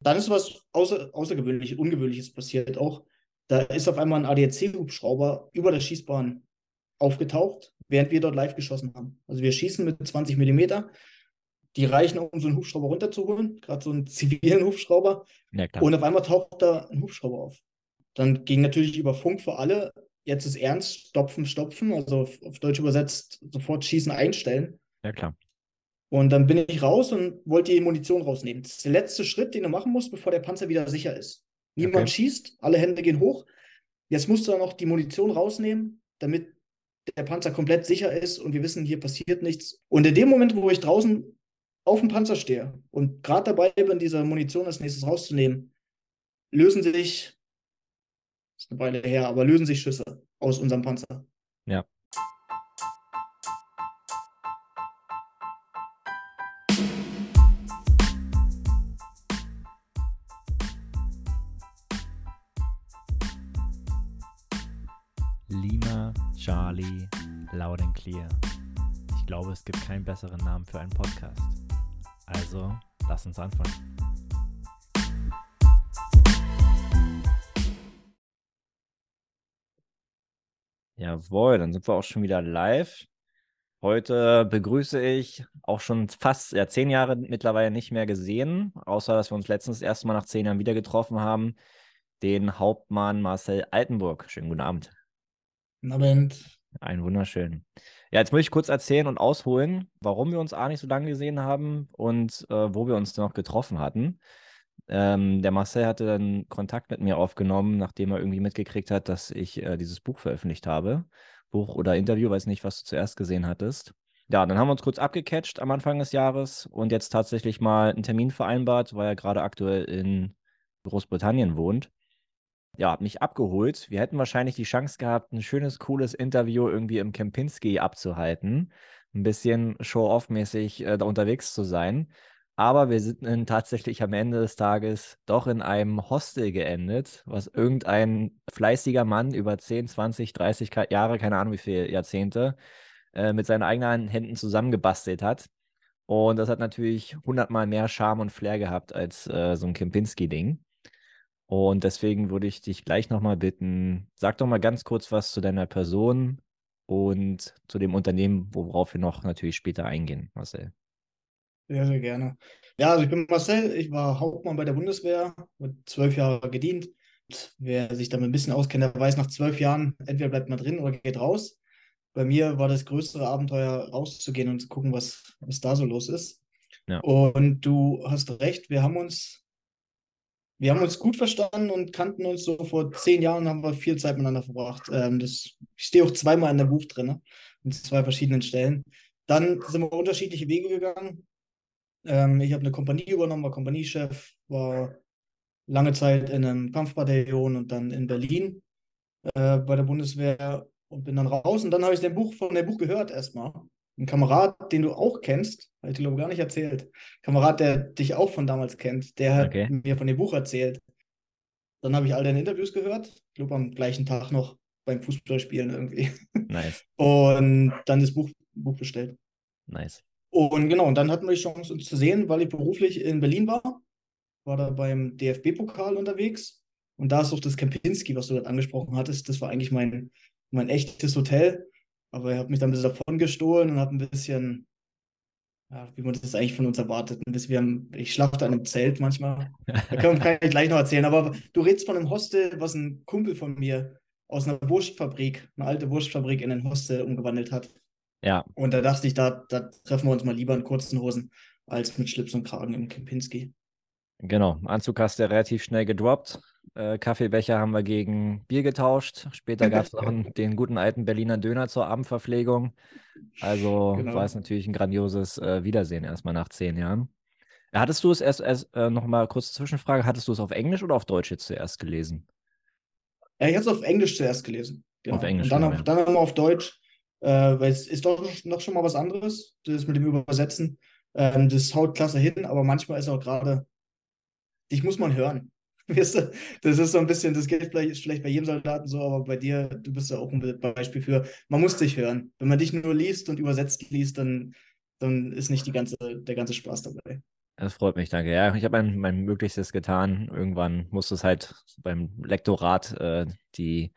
Dann ist was außer, Außergewöhnliches, Ungewöhnliches passiert auch. Da ist auf einmal ein ADAC-Hubschrauber über der Schießbahn aufgetaucht, während wir dort live geschossen haben. Also wir schießen mit 20 Millimeter. Die reichen, um so einen Hubschrauber runterzuholen, gerade so einen zivilen Hubschrauber. Ja, und auf einmal taucht da ein Hubschrauber auf. Dann ging natürlich über Funk für alle, jetzt ist ernst, stopfen, stopfen, also auf, auf Deutsch übersetzt, sofort schießen, einstellen. Ja, klar. Und dann bin ich raus und wollte die Munition rausnehmen. Das ist der letzte Schritt, den du machen musst, bevor der Panzer wieder sicher ist. Niemand okay. schießt, alle Hände gehen hoch. Jetzt musst du dann noch die Munition rausnehmen, damit der Panzer komplett sicher ist und wir wissen, hier passiert nichts. Und in dem Moment, wo ich draußen auf dem Panzer stehe und gerade dabei bin, diese Munition als nächstes rauszunehmen, lösen sich, ist eine Weile her, aber lösen sich Schüsse aus unserem Panzer. Ja. Charlie, Loud and Clear. Ich glaube, es gibt keinen besseren Namen für einen Podcast. Also, lass uns anfangen. Jawohl, dann sind wir auch schon wieder live. Heute begrüße ich auch schon fast ja, zehn Jahre mittlerweile nicht mehr gesehen, außer dass wir uns letztens das erste Mal nach zehn Jahren wieder getroffen haben, den Hauptmann Marcel Altenburg. Schönen guten Abend. Guten Abend. Ein wunderschön. Ja, jetzt muss ich kurz erzählen und ausholen, warum wir uns A nicht so lange gesehen haben und äh, wo wir uns noch getroffen hatten. Ähm, der Marcel hatte dann Kontakt mit mir aufgenommen, nachdem er irgendwie mitgekriegt hat, dass ich äh, dieses Buch veröffentlicht habe. Buch oder Interview, weiß nicht, was du zuerst gesehen hattest. Ja, dann haben wir uns kurz abgecatcht am Anfang des Jahres und jetzt tatsächlich mal einen Termin vereinbart, weil er gerade aktuell in Großbritannien wohnt ja, mich abgeholt. Wir hätten wahrscheinlich die Chance gehabt, ein schönes, cooles Interview irgendwie im Kempinski abzuhalten. Ein bisschen show-off-mäßig äh, da unterwegs zu sein. Aber wir sind tatsächlich am Ende des Tages doch in einem Hostel geendet, was irgendein fleißiger Mann über 10, 20, 30 Jahre, keine Ahnung wie viele Jahrzehnte, äh, mit seinen eigenen Händen zusammengebastelt hat. Und das hat natürlich hundertmal mehr Charme und Flair gehabt als äh, so ein Kempinski-Ding. Und deswegen würde ich dich gleich nochmal bitten, sag doch mal ganz kurz was zu deiner Person und zu dem Unternehmen, worauf wir noch natürlich später eingehen, Marcel. Sehr, sehr gerne. Ja, also ich bin Marcel, ich war Hauptmann bei der Bundeswehr, mit zwölf Jahre gedient. Und wer sich damit ein bisschen auskennt, der weiß, nach zwölf Jahren, entweder bleibt man drin oder geht raus. Bei mir war das größere Abenteuer, rauszugehen und zu gucken, was, was da so los ist. Ja. Und du hast recht, wir haben uns wir haben uns gut verstanden und kannten uns so vor zehn Jahren, haben wir viel Zeit miteinander verbracht. Ähm, das, ich stehe auch zweimal in der Buch drin, in zwei verschiedenen Stellen. Dann sind wir unterschiedliche Wege gegangen. Ähm, ich habe eine Kompanie übernommen, war Kompaniechef, war lange Zeit in einem Kampfbataillon und dann in Berlin äh, bei der Bundeswehr und bin dann raus. Und dann habe ich den Buch von dem Buch gehört erstmal ein Kamerad, den du auch kennst, habe ich dir glaube gar nicht erzählt. Kamerad, der dich auch von damals kennt, der hat okay. mir von dem Buch erzählt. Dann habe ich all deine Interviews gehört, ich glaube am gleichen Tag noch beim Fußballspielen irgendwie. Nice. Und dann das Buch, Buch bestellt. Nice. Und genau, und dann hatten wir die Chance, uns zu sehen, weil ich beruflich in Berlin war. War da beim DFB-Pokal unterwegs. Und da ist auch das Kempinski, was du gerade angesprochen hattest. Das war eigentlich mein, mein echtes Hotel. Aber er hat mich dann ein bisschen davon gestohlen und hat ein bisschen, ja, wie man das eigentlich von uns erwartet, ein bisschen, wir haben, ich schlafe da in einem Zelt manchmal. Da kann, ich gleich noch erzählen. Aber du redest von einem Hostel, was ein Kumpel von mir aus einer Wurstfabrik, eine alte Wurstfabrik in ein Hostel umgewandelt hat. Ja. Und da dachte ich, da, da treffen wir uns mal lieber in kurzen Hosen als mit Schlips und Kragen im Kempinski. Genau, Anzug hast du relativ schnell gedroppt. Äh, Kaffeebecher haben wir gegen Bier getauscht. Später gab es einen, den guten alten Berliner Döner zur Abendverpflegung. Also genau. war es natürlich ein grandioses äh, Wiedersehen erstmal nach zehn Jahren. Hattest du es erst, erst äh, nochmal kurze Zwischenfrage, hattest du es auf Englisch oder auf Deutsch jetzt zuerst gelesen? Ja, ich habe es auf Englisch zuerst gelesen. Genau. Auf Englisch. Und dann, ja. dann nochmal auf Deutsch, äh, weil es ist doch noch schon mal was anderes, das mit dem Übersetzen. Ähm, das haut klasse hin, aber manchmal ist auch gerade dich muss man hören. das ist so ein bisschen, das geht vielleicht, vielleicht bei jedem Soldaten so, aber bei dir, du bist ja auch ein Beispiel für, man muss dich hören. Wenn man dich nur liest und übersetzt liest, dann, dann ist nicht die ganze, der ganze Spaß dabei. Das freut mich, danke. Ja, ich habe mein, mein Möglichstes getan. Irgendwann musste es halt beim Lektorat äh, die,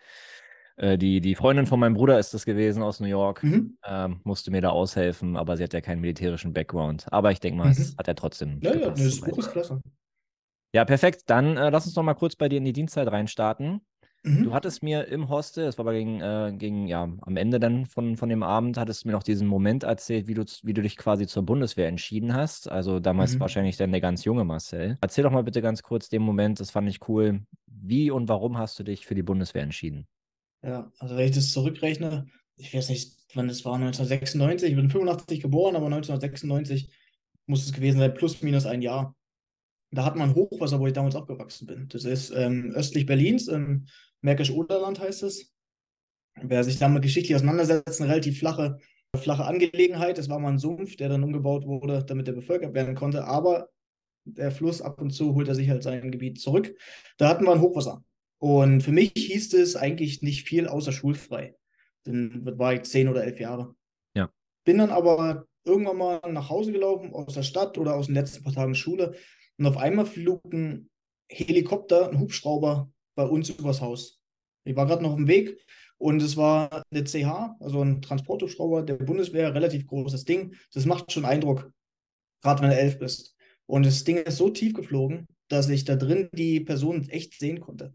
äh, die, die Freundin von meinem Bruder ist das gewesen aus New York, Mhm. ähm, musste mir da aushelfen, aber sie hat ja keinen militärischen Background. Aber ich denke mal, es Mhm. hat ja trotzdem Ja, ja, das. Buch ist klasse. Ja, perfekt. Dann äh, lass uns noch mal kurz bei dir in die Dienstzeit reinstarten. Du Mhm. hattest mir im Hostel, es war aber gegen, äh, gegen, ja, am Ende dann von, von dem Abend, hattest du mir noch diesen Moment erzählt, wie du, wie du dich quasi zur Bundeswehr entschieden hast. Also damals Mhm. wahrscheinlich dann der ganz junge Marcel. Erzähl doch mal bitte ganz kurz den Moment, das fand ich cool. Wie und warum hast du dich für die Bundeswehr entschieden? Ja, also wenn ich das zurückrechne, ich weiß nicht, wann das war, 1996, ich bin 85 geboren, aber 1996 muss es gewesen sein, plus minus ein Jahr. Da hat man Hochwasser, wo ich damals aufgewachsen bin. Das ist ähm, östlich Berlins, im Märkisch-Oderland heißt es. Wer sich damit geschichtlich auseinandersetzt, eine relativ flache, flache Angelegenheit. Es war mal ein Sumpf, der dann umgebaut wurde, damit er bevölkert werden konnte. Aber der Fluss ab und zu holt er sich halt sein Gebiet zurück. Da hatten wir ein Hochwasser. Und für mich hieß es eigentlich nicht viel außer schulfrei. Dann war ich zehn oder elf Jahre. Ja. Bin dann aber irgendwann mal nach Hause gelaufen, aus der Stadt oder aus den letzten paar Tagen Schule. Und auf einmal flog ein Helikopter, ein Hubschrauber bei uns übers Haus. Ich war gerade noch auf dem Weg und es war eine CH, also ein Transporthubschrauber der Bundeswehr, relativ großes Ding. Das macht schon Eindruck, gerade wenn du elf bist. Und das Ding ist so tief geflogen, dass ich da drin die Person echt sehen konnte.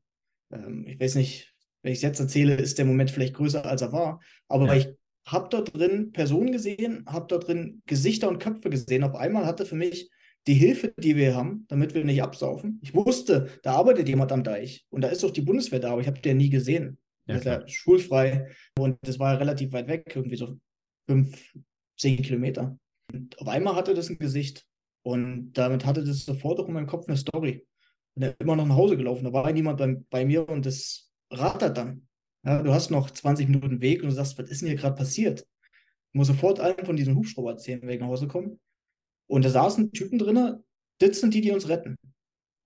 Ähm, ich weiß nicht, wenn ich es jetzt erzähle, ist der Moment vielleicht größer, als er war. Aber Ja. ich habe dort drin Personen gesehen, habe dort drin Gesichter und Köpfe gesehen. Auf einmal hatte für mich die Hilfe, die wir haben, damit wir nicht absaufen. Ich wusste, da arbeitet jemand am Deich und da ist auch die Bundeswehr da, aber ich habe den nie gesehen. Ja, das ist ja schulfrei und das war ja relativ weit weg, irgendwie so fünf, zehn Kilometer. Und auf einmal hatte das ein Gesicht und damit hatte das sofort auch in meinem Kopf eine Story. Und er ist immer noch nach Hause gelaufen, da war niemand bei, bei mir und das rattert dann. Ja, du hast noch 20 Minuten Weg und du sagst, was ist denn hier gerade passiert? Ich muss sofort allen von diesem Hubschrauber erzählen, wenn ich nach Hause komme. Und da saßen Typen drin, das sind die, die uns retten.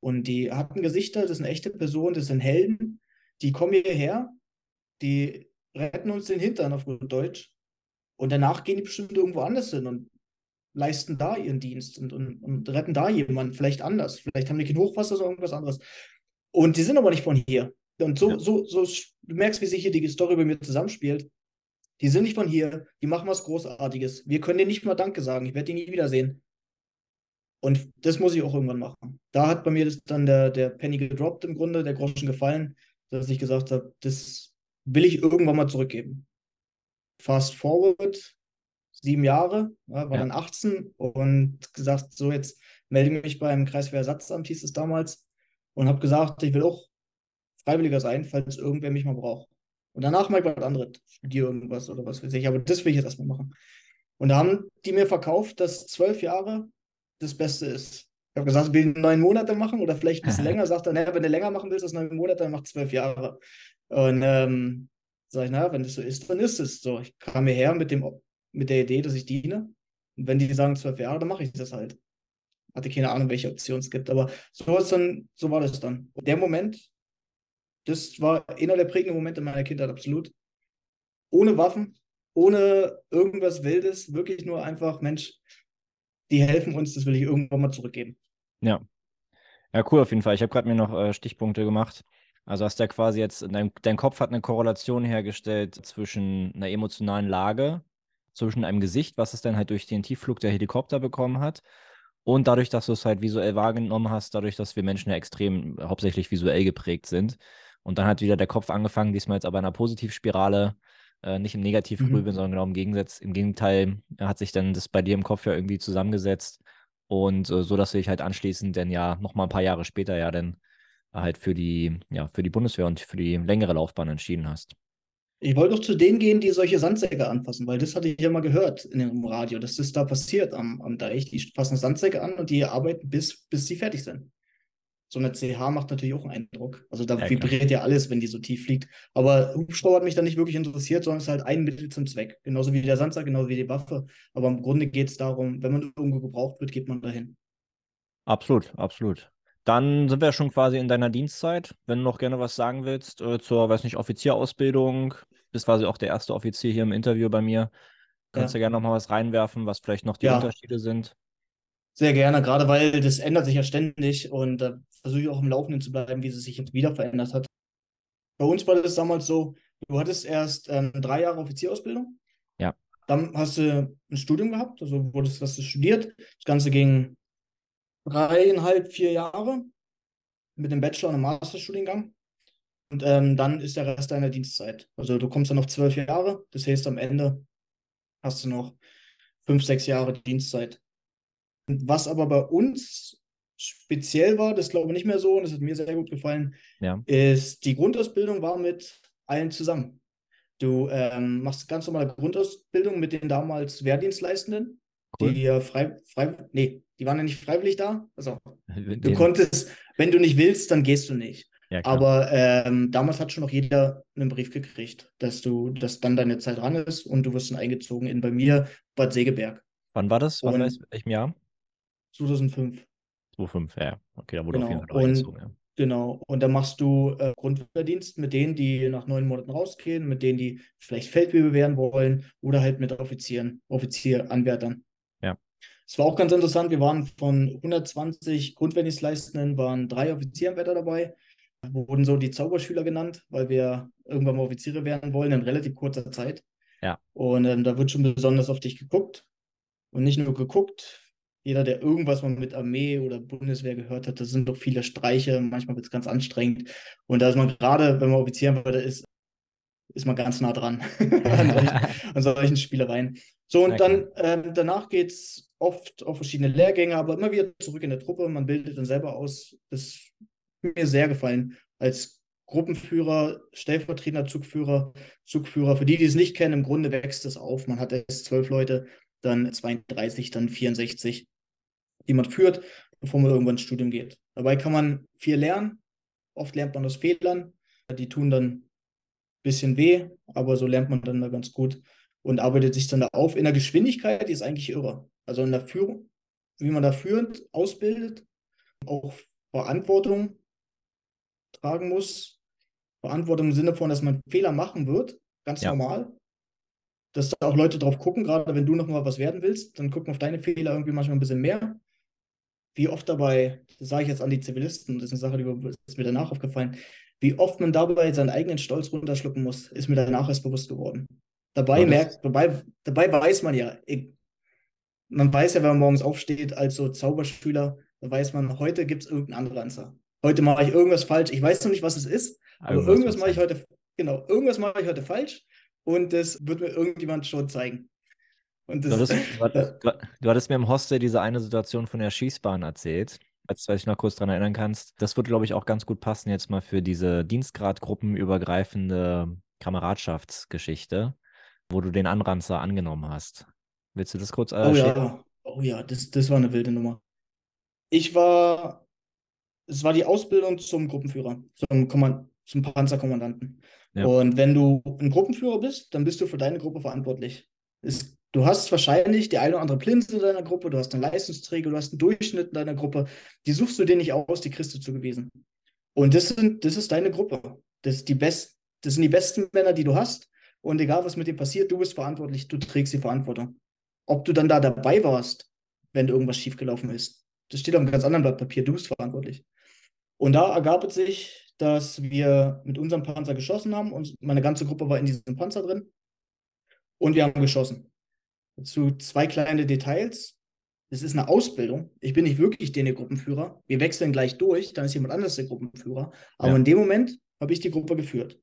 Und die hatten Gesichter, das sind echte Personen, das sind Helden, die kommen hierher, die retten uns den Hintern auf gut Deutsch. Und danach gehen die bestimmt irgendwo anders hin und leisten da ihren Dienst und, und, und retten da jemanden, vielleicht anders. Vielleicht haben die kein Hochwasser oder irgendwas anderes. Und die sind aber nicht von hier. Und so, Ja. so, so, du merkst, wie sich hier die Story bei mir zusammenspielt. Die sind nicht von hier, die machen was Großartiges. Wir können denen nicht mal Danke sagen. Ich werde die nie wiedersehen. Und das muss ich auch irgendwann machen. Da hat bei mir das dann der, der Penny gedroppt im Grunde, der Groschen gefallen, dass ich gesagt habe, das will ich irgendwann mal zurückgeben. Fast forward, sieben Jahre, ja, war Ja. dann 18 und gesagt, so jetzt melde ich mich beim Kreiswehrersatzamt, hieß es damals, und habe gesagt, ich will auch Freiwilliger sein, falls irgendwer mich mal braucht. Und danach mal was anderes, studiere irgendwas oder was weiß ich, aber das will ich jetzt erstmal machen. Und da haben die mir verkauft, dass zwölf Jahre das Beste ist. Ich habe gesagt, ich will neun Monate machen oder vielleicht ein bisschen länger. Sagt er, naja, wenn du länger machen willst als neun Monate, dann mach zwölf Jahre. Und ähm, sage ich, naja, wenn das so ist, dann ist es so. Ich kam hierher mit, dem, mit der Idee, dass ich diene. Und wenn die sagen zwölf Jahre, dann mache ich das halt. Hatte keine Ahnung, welche Optionen es gibt, aber so, ist dann, so war das dann. Und der Moment, das war einer der prägenden Momente meiner Kindheit, absolut. Ohne Waffen, ohne irgendwas Wildes, wirklich nur einfach, Mensch, die helfen uns, das will ich irgendwann mal zurückgeben. Ja. Ja, cool auf jeden Fall. Ich habe gerade mir noch äh, Stichpunkte gemacht. Also hast du ja quasi jetzt, dein, dein Kopf hat eine Korrelation hergestellt zwischen einer emotionalen Lage, zwischen einem Gesicht, was es dann halt durch den Tiefflug der Helikopter bekommen hat. Und dadurch, dass du es halt visuell wahrgenommen hast, dadurch, dass wir Menschen ja extrem äh, hauptsächlich visuell geprägt sind. Und dann hat wieder der Kopf angefangen, diesmal jetzt aber in einer Positivspirale, äh, nicht im Negativgrübeln, Mhm. sondern genau im Gegensatz, im Gegenteil, äh, hat sich dann das bei dir im Kopf ja irgendwie zusammengesetzt. Und äh, so, dass du dich halt anschließend dann ja nochmal ein paar Jahre später ja dann halt für die, ja, für die Bundeswehr und für die längere Laufbahn entschieden hast. Ich wollte doch zu denen gehen, die solche Sandsäcke anfassen, weil das hatte ich ja mal gehört in dem Radio, dass das da passiert am, am Deich. Die fassen Sandsäcke an und die arbeiten bis, bis sie fertig sind. So eine CH macht natürlich auch einen Eindruck. Also da Ja, klar. vibriert ja alles, wenn die so tief fliegt. Aber Hubschrauber hat mich da nicht wirklich interessiert, sondern es ist halt ein Mittel zum Zweck. Genauso wie der Sandsack, genauso wie die Waffe. Aber im Grunde geht es darum, wenn man irgendwo gebraucht wird, geht man dahin. Absolut, absolut. Dann sind wir schon quasi in deiner Dienstzeit. Wenn du noch gerne was sagen willst äh, zur, weiß nicht, Offizierausbildung, bist quasi auch der erste Offizier hier im Interview bei mir. Kannst Ja. du gerne noch mal was reinwerfen, was vielleicht noch die Ja. Unterschiede sind? Sehr gerne, gerade weil das ändert sich ja ständig und da versuche ich auch im Laufenden zu bleiben, wie es sich jetzt wieder verändert hat. Bei uns war das damals so, du hattest erst ähm, drei Jahre Offizierausbildung. Ja. Dann hast du ein Studium gehabt, also wurdest hast du studiert. Das Ganze ging dreieinhalb, vier Jahre mit dem Bachelor- und einem Masterstudiengang. Und ähm, dann ist der Rest deiner Dienstzeit. Also du kommst dann noch zwölf Jahre. Das heißt, am Ende hast du noch fünf, sechs Jahre Dienstzeit. Was aber bei uns speziell war, das glaube ich nicht mehr so und das hat mir sehr gut gefallen, Ja. ist die Grundausbildung war mit allen zusammen. Du ähm, machst ganz normale Grundausbildung mit den damals Wehrdienstleistenden, Cool. die ja frei, frei, nee, die waren ja nicht freiwillig da. Also du Den- konntest, wenn du nicht willst, dann gehst du nicht. ja. Aber ähm, damals hat schon noch jeder einen Brief gekriegt, dass du, dass dann deine Zeit dran ist und du wirst dann eingezogen in bei mir Bad Segeberg Wann war das? Wann und- war das? Welchem Jahr? 2005. 2005, ja. Okay, da wurde auf jeden Genau. Fall Und eingezogen, ja. Genau, und dann machst du äh, Grundwehrdienst mit denen, die nach neun Monaten rausgehen, mit denen, die vielleicht Feldwebel werden wollen oder halt mit Offizieren, Offizieranwärtern. Ja. Es war auch ganz interessant, wir waren von 120 Grundwehrdienstleistenden, waren drei Offizieranwärter dabei, wurden so die Zauberschüler genannt, weil wir irgendwann mal Offiziere werden wollen in relativ kurzer Zeit. Ja. Und ähm, da wird schon besonders auf dich geguckt und nicht nur geguckt, jeder, der irgendwas mal mit Armee oder Bundeswehr gehört hat, das sind doch viele Streiche, manchmal wird es ganz anstrengend. Und da ist man gerade, wenn man Offizieranwärter ist, ist man ganz nah dran an, solchen, an solchen Spielereien. So, und Ja, dann ähm, danach geht es oft auf verschiedene Lehrgänge, aber immer wieder zurück in der Truppe. Man bildet dann selber aus. Das hat mir sehr gefallen. Als Gruppenführer, stellvertretender Zugführer, Zugführer. Für die, die es nicht kennen, im Grunde wächst es auf. Man hat erst zwölf Leute, dann 32, dann 64, die man führt, bevor man irgendwann ins Studium geht. Dabei kann man viel lernen. Oft lernt man aus Fehlern. Die tun dann ein bisschen weh, aber so lernt man dann da ganz gut und arbeitet sich dann da auf. In der Geschwindigkeit die ist eigentlich irre. Also in der Führung, wie man da führend ausbildet, auch Verantwortung tragen muss. Verantwortung im Sinne von, dass man Fehler machen wird, ganz Ja. normal. Dass da auch Leute drauf gucken, gerade wenn du noch mal was werden willst, dann gucken auf deine Fehler irgendwie manchmal ein bisschen mehr. Wie oft dabei, das sage ich jetzt an die Zivilisten, das ist eine Sache, die ist mir danach aufgefallen, wie oft man dabei seinen eigenen Stolz runterschlucken muss, ist mir danach erst bewusst geworden. Dabei das- merkt, dabei, dabei weiß man ja, man weiß ja, wenn man morgens aufsteht als so Zauberschüler, da weiß man, heute gibt es irgendeinen Anranzer. Heute mache ich irgendwas falsch. Ich weiß noch nicht, was es ist, aber Irgendwas irgendwas mache ich heute, genau, irgendwas mache ich heute falsch und das wird mir irgendjemand schon zeigen. Und Du das, hattest, du, hattest, du, du hattest mir im Hostel diese eine Situation von der Schießbahn erzählt, als du dich noch kurz daran erinnern kannst. Das würde, glaube ich, auch ganz gut passen jetzt mal für diese dienstgradgruppenübergreifende Kameradschaftsgeschichte, wo du den Anranzer angenommen hast. Willst du das kurz äh, Oh ja, oh ja, das, das war eine wilde Nummer. Ich war, es war die Ausbildung zum Gruppenführer, zum, Kommand zum Panzerkommandanten. Ja. Und wenn du ein Gruppenführer bist, dann bist du für deine Gruppe verantwortlich. Es, du hast wahrscheinlich die eine oder andere Plinse in deiner Gruppe, du hast einen Leistungsträger, du hast einen Durchschnitt in deiner Gruppe. Die suchst du dir nicht aus, die kriegst du zugewiesen. Und das, sind, das ist deine Gruppe. Das, die best, das sind die besten Männer, die du hast. Und egal, was mit dir passiert, du bist verantwortlich, du trägst die Verantwortung ob du dann da dabei warst, wenn irgendwas schiefgelaufen ist. Das steht auf einem ganz anderen Blatt Papier, du bist verantwortlich. Und da ergab es sich, dass wir mit unserem Panzer geschossen haben und meine ganze Gruppe war in diesem Panzer drin und wir haben geschossen. Zu zwei kleine Details. Es ist eine Ausbildung. Ich bin nicht wirklich der Gruppenführer. Wir wechseln gleich durch, dann ist jemand anderes der Gruppenführer. Aber Ja. in dem Moment habe ich die Gruppe geführt.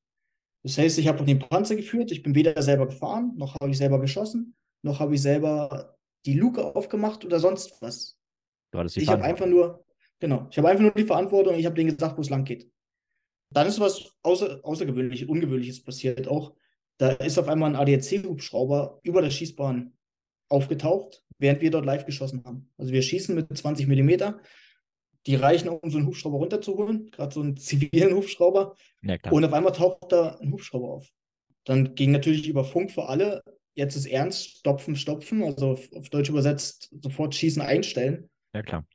Das heißt, ich habe den Panzer geführt, ich bin weder selber gefahren, noch habe ich selber geschossen, noch habe ich selber die Luke aufgemacht oder sonst was. Du hattest die Ich habe einfach nur, genau, ich habe einfach nur die Verantwortung, ich habe denen gesagt, wo es lang geht. Dann ist was außer, Außergewöhnliches, Ungewöhnliches passiert auch. Da ist auf einmal ein ADAC-Hubschrauber über der Schießbahn aufgetaucht, während wir dort live geschossen haben. Also wir schießen mit 20 Millimeter. Die reichen, um so einen Hubschrauber runterzuholen, gerade so einen zivilen Hubschrauber. Ja. Und auf einmal taucht da ein Hubschrauber auf. Dann ging natürlich über Funk für alle, jetzt ist ernst, stopfen, stopfen, also auf, auf Deutsch übersetzt, sofort schießen, einstellen. Ja, klar.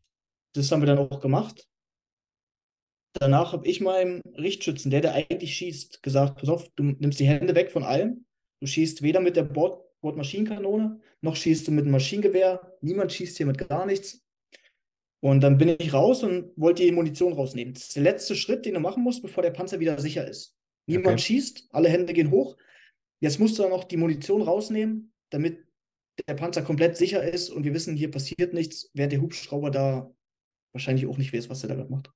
Das haben wir dann auch gemacht. Danach habe ich meinem Richtschützen, der, der eigentlich schießt, gesagt, pass auf, du nimmst die Hände weg von allem. Du schießt weder mit der Bord Bordmaschinenkanone, noch schießt du mit dem Maschinengewehr. Niemand schießt hier mit gar nichts. Und dann bin ich raus und wollte die Munition rausnehmen. Das ist der letzte Schritt, den du machen musst, bevor der Panzer wieder sicher ist. Niemand okay. schießt, alle Hände gehen hoch. Jetzt musst du dann noch die Munition rausnehmen, damit der Panzer komplett sicher ist und wir wissen, hier passiert nichts, während der Hubschrauber da wahrscheinlich auch nicht weiß, was er da gerade macht.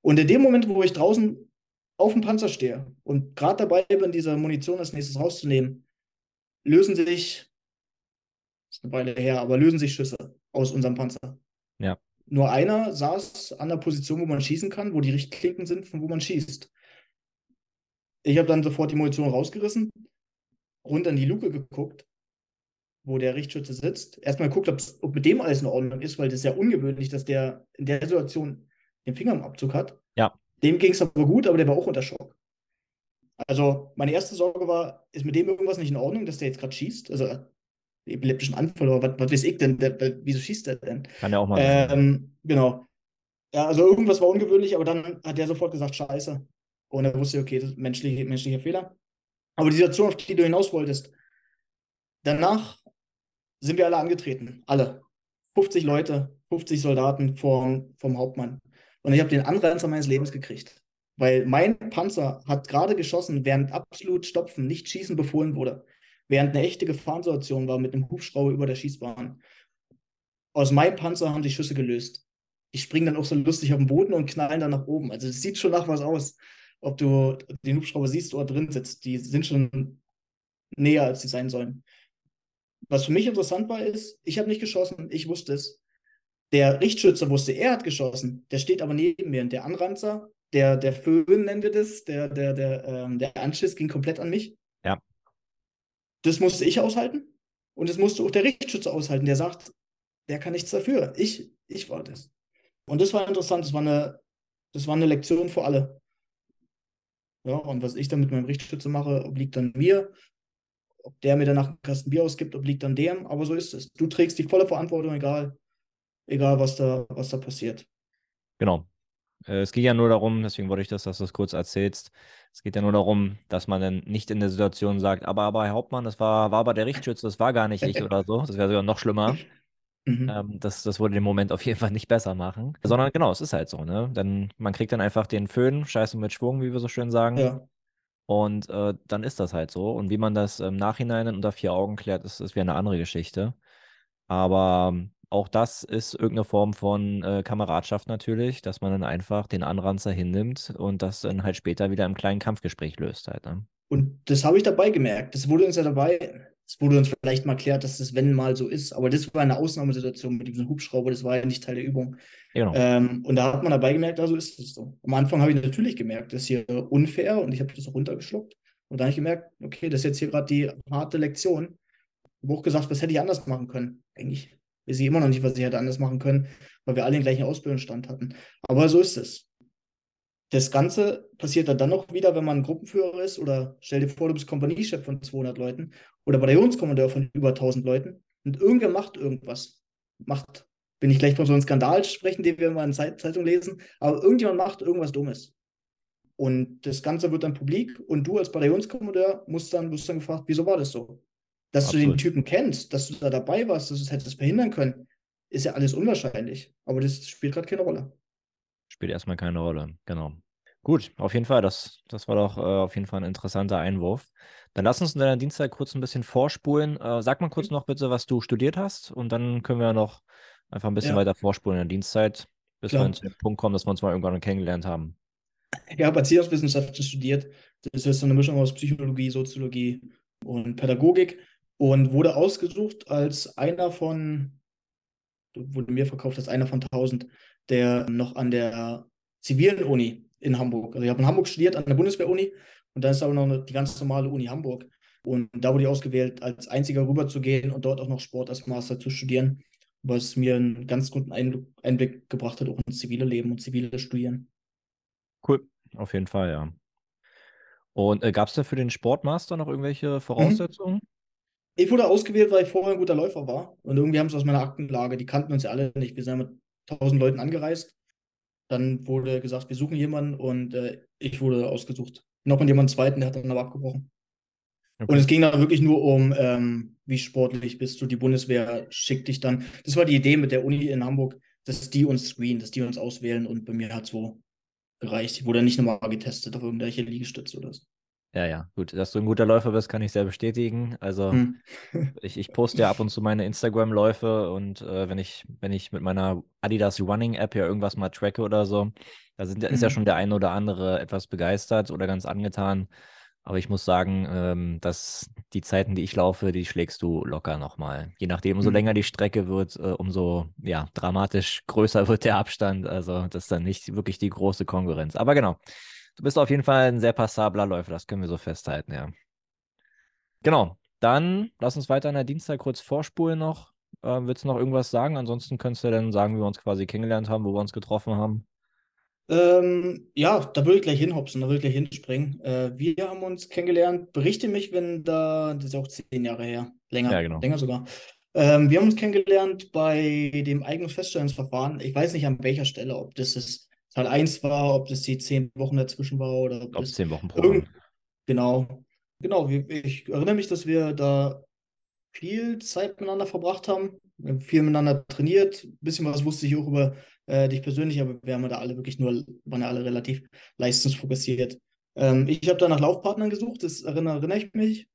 Und in dem Moment, wo ich draußen auf dem Panzer stehe und gerade dabei bin, diese Munition als nächstes rauszunehmen, lösen sich, ist eine Weile her, aber lösen sich Schüsse aus unserem Panzer. Ja. Nur einer saß an der Position, wo man schießen kann, wo die Richtklinken sind, von wo man schießt. Ich habe dann sofort die Munition rausgerissen, runter in die Luke geguckt, wo der Richtschütze sitzt. Erstmal geguckt, ob mit dem alles in Ordnung ist, weil das ist ja ungewöhnlich, dass der in der Situation den Finger im Abzug hat. Ja. Dem ging es aber gut, aber der war auch unter Schock. Also meine erste Sorge war, ist mit dem irgendwas nicht in Ordnung, dass der jetzt gerade schießt? Also epileptischen Anfall oder was, was weiß ich denn? Der, der, wieso schießt der denn? Kann ja auch mal. Ähm, genau. Ja, also irgendwas war ungewöhnlich, aber dann hat der sofort gesagt, scheiße. Und er wusste, okay, das ist menschliche, menschlicher Fehler. Aber die Situation, auf die du hinaus wolltest, danach sind wir alle angetreten. Alle. 50 Leute, 50 Soldaten vom, vom Hauptmann. Und ich habe den Anreizer meines Lebens gekriegt. Weil mein Panzer hat gerade geschossen, während absolut Stopfen, nicht schießen befohlen wurde. Während eine echte Gefahrensituation war mit einem Hubschrauber über der Schießbahn. Aus meinem Panzer haben die Schüsse gelöst. Ich springe dann auch so lustig auf den Boden und knallen dann nach oben. Also es sieht schon nach was aus, ob du den Hubschrauber siehst oder drin sitzt. Die sind schon näher, als sie sein sollen. Was für mich interessant war, ist, ich habe nicht geschossen, ich wusste es. Der Richtschütze wusste, er hat geschossen. Der steht aber neben mir. Und der Anranzer, der, der Föhn nennen wir das, der, der, der, ähm, der Anschiss ging komplett an mich. Ja. Das musste ich aushalten. Und das musste auch der Richtschütze aushalten, der sagt, der kann nichts dafür. Ich, ich war das. Und das war interessant. Das war eine, das war eine Lektion für alle. Ja, und was ich dann mit meinem Richtschütze mache, obliegt dann mir. Ob der mir danach einen Kasten Bier ausgibt, obliegt dann dem. Aber so ist es. Du trägst die volle Verantwortung, egal, egal was da, was da passiert. Genau. Äh, es geht ja nur darum, deswegen wollte ich das, dass du das kurz erzählst. Es geht ja nur darum, dass man dann nicht in der Situation sagt, aber, aber Herr Hauptmann, das war, war aber der Richtschütze, das war gar nicht ich oder so. Das wäre sogar noch schlimmer. Mhm. Ähm, das, das würde den Moment auf jeden Fall nicht besser machen. Sondern genau, es ist halt so, ne? Denn man kriegt dann einfach den Föhn, scheiße mit Schwung, wie wir so schön sagen. Ja. Und äh, dann ist das halt so. Und wie man das im Nachhinein unter vier Augen klärt, ist, ist wieder eine andere Geschichte. Aber ähm, auch das ist irgendeine Form von äh, Kameradschaft natürlich, dass man dann einfach den Anranzer hinnimmt und das dann halt später wieder im kleinen Kampfgespräch löst halt. Ne? Und das habe ich dabei gemerkt. Das wurde uns ja dabei, es wurde uns vielleicht mal erklärt, dass das wenn mal so ist, aber das war eine Ausnahmesituation mit diesem Hubschrauber, das war ja nicht Teil der Übung. Genau. Ähm, und da hat man dabei gemerkt, also ist es so. Am Anfang habe ich natürlich gemerkt, das ist hier unfair und ich habe das auch runtergeschluckt. Und dann habe ich gemerkt, okay, das ist jetzt hier gerade die harte Lektion. Ich habe auch gesagt, was hätte ich anders machen können? Eigentlich weiß ich immer noch nicht, was ich hätte anders machen können, weil wir alle den gleichen Ausbildungsstand hatten. Aber so ist es. Das Ganze passiert dann noch wieder, wenn man Gruppenführer ist oder stell dir vor, du bist Kompaniechef von 200 Leuten oder Bataillonskommandeur von über 1000 Leuten und irgendwer macht irgendwas. Macht, bin ich gleich von so einem Skandal sprechen, den wir mal in Zeitung lesen, aber irgendjemand macht irgendwas Dummes. Und das Ganze wird dann publik und du als Bataillonskommandeur musst dann, wirst dann gefragt, wieso war das so? Dass Absolut. du den Typen kennst, dass du da dabei warst, dass du es hättest verhindern können, ist ja alles unwahrscheinlich. Aber das spielt gerade keine Rolle. Spielt erstmal keine Rolle, genau. Gut, auf jeden Fall. Das, das war doch äh, auf jeden Fall ein interessanter Einwurf. Dann lass uns in deiner Dienstzeit kurz ein bisschen vorspulen. Äh, sag mal kurz noch bitte, was du studiert hast und dann können wir noch einfach ein bisschen ja. weiter vorspulen in der Dienstzeit, bis Klar. wir zu dem Punkt kommen, dass wir uns mal irgendwann kennengelernt haben. Ich habe Erziehungswissenschaften studiert. Das ist so eine Mischung aus Psychologie, Soziologie und Pädagogik und wurde ausgesucht als einer von, wurde mir verkauft als einer von 1000, der noch an der zivilen Uni in Hamburg. Also ich habe in Hamburg studiert, an der Bundeswehr-Uni und da ist aber noch die ganz normale Uni Hamburg. Und da wurde ich ausgewählt, als einziger rüberzugehen und dort auch noch Sport als Master zu studieren, was mir einen ganz guten Einblick gebracht hat, auch ins zivile Leben und zivile Studieren. Cool, auf jeden Fall, ja. Und äh, gab es da für den Sportmaster noch irgendwelche mhm. Voraussetzungen? Mhm. Ich wurde ausgewählt, weil ich vorher ein guter Läufer war. Und irgendwie haben sie aus meiner Aktenlage, die kannten uns ja alle nicht. Wir sind ja mit tausend Leuten angereist. Dann wurde gesagt, wir suchen jemanden und äh, ich wurde ausgesucht. Noch mit jemandem zweiten, der hat dann aber abgebrochen. Okay. Und es ging dann wirklich nur um, ähm, wie sportlich bist du. Die Bundeswehr schickt dich dann. Das war die Idee mit der Uni in Hamburg. dass die uns screenen, dass die uns auswählen und bei mir hat es so gereicht. Ich wurde nicht nochmal getestet auf irgendwelche Liegestütze oder so. Ja, ja, gut. Dass du ein guter Läufer bist, kann ich sehr bestätigen. Also hm. ich, ich poste ja ab und zu meine Instagram-Läufe und äh, wenn ich, wenn ich mit meiner Adidas Running App ja irgendwas mal tracke oder so, da sind, ist ja hm. schon der eine oder andere etwas begeistert oder ganz angetan. Aber ich muss sagen, ähm, dass die Zeiten, die ich laufe, die schlägst du locker nochmal. Je nachdem, umso mhm. länger die Strecke wird, äh, umso ja, dramatisch größer wird der Abstand. Also das ist dann nicht wirklich die große Konkurrenz. Aber genau, du bist auf jeden Fall ein sehr passabler Läufer, das können wir so festhalten, ja. Genau, dann lass uns weiter an der Dienstag kurz vorspulen noch. Äh, willst du noch irgendwas sagen? Ansonsten könntest du dann sagen, wie wir uns quasi kennengelernt haben, wo wir uns getroffen haben. Ähm, ja, da würde ich gleich hinhopsen, da würde ich gleich hinspringen. Äh, wir haben uns kennengelernt. Berichte mich, wenn da, das ist auch zehn Jahre her, länger, ja, genau. länger sogar. Ähm, wir haben uns kennengelernt bei dem Eignungsfeststellungsverfahren. Ich weiß nicht an welcher Stelle, ob das das Teil 1 war, ob das die zehn Wochen dazwischen war oder ob, ob das zehn Wochen Programm. Genau, genau. Ich erinnere mich, dass wir da viel Zeit miteinander verbracht haben, viel miteinander trainiert. Ein bisschen was wusste ich auch über äh, dich persönlich, aber wir haben da alle wirklich nur, waren ja alle relativ leistungsfokussiert. Ähm, ich habe da nach Laufpartnern gesucht, das erinnere, erinnere ich mich.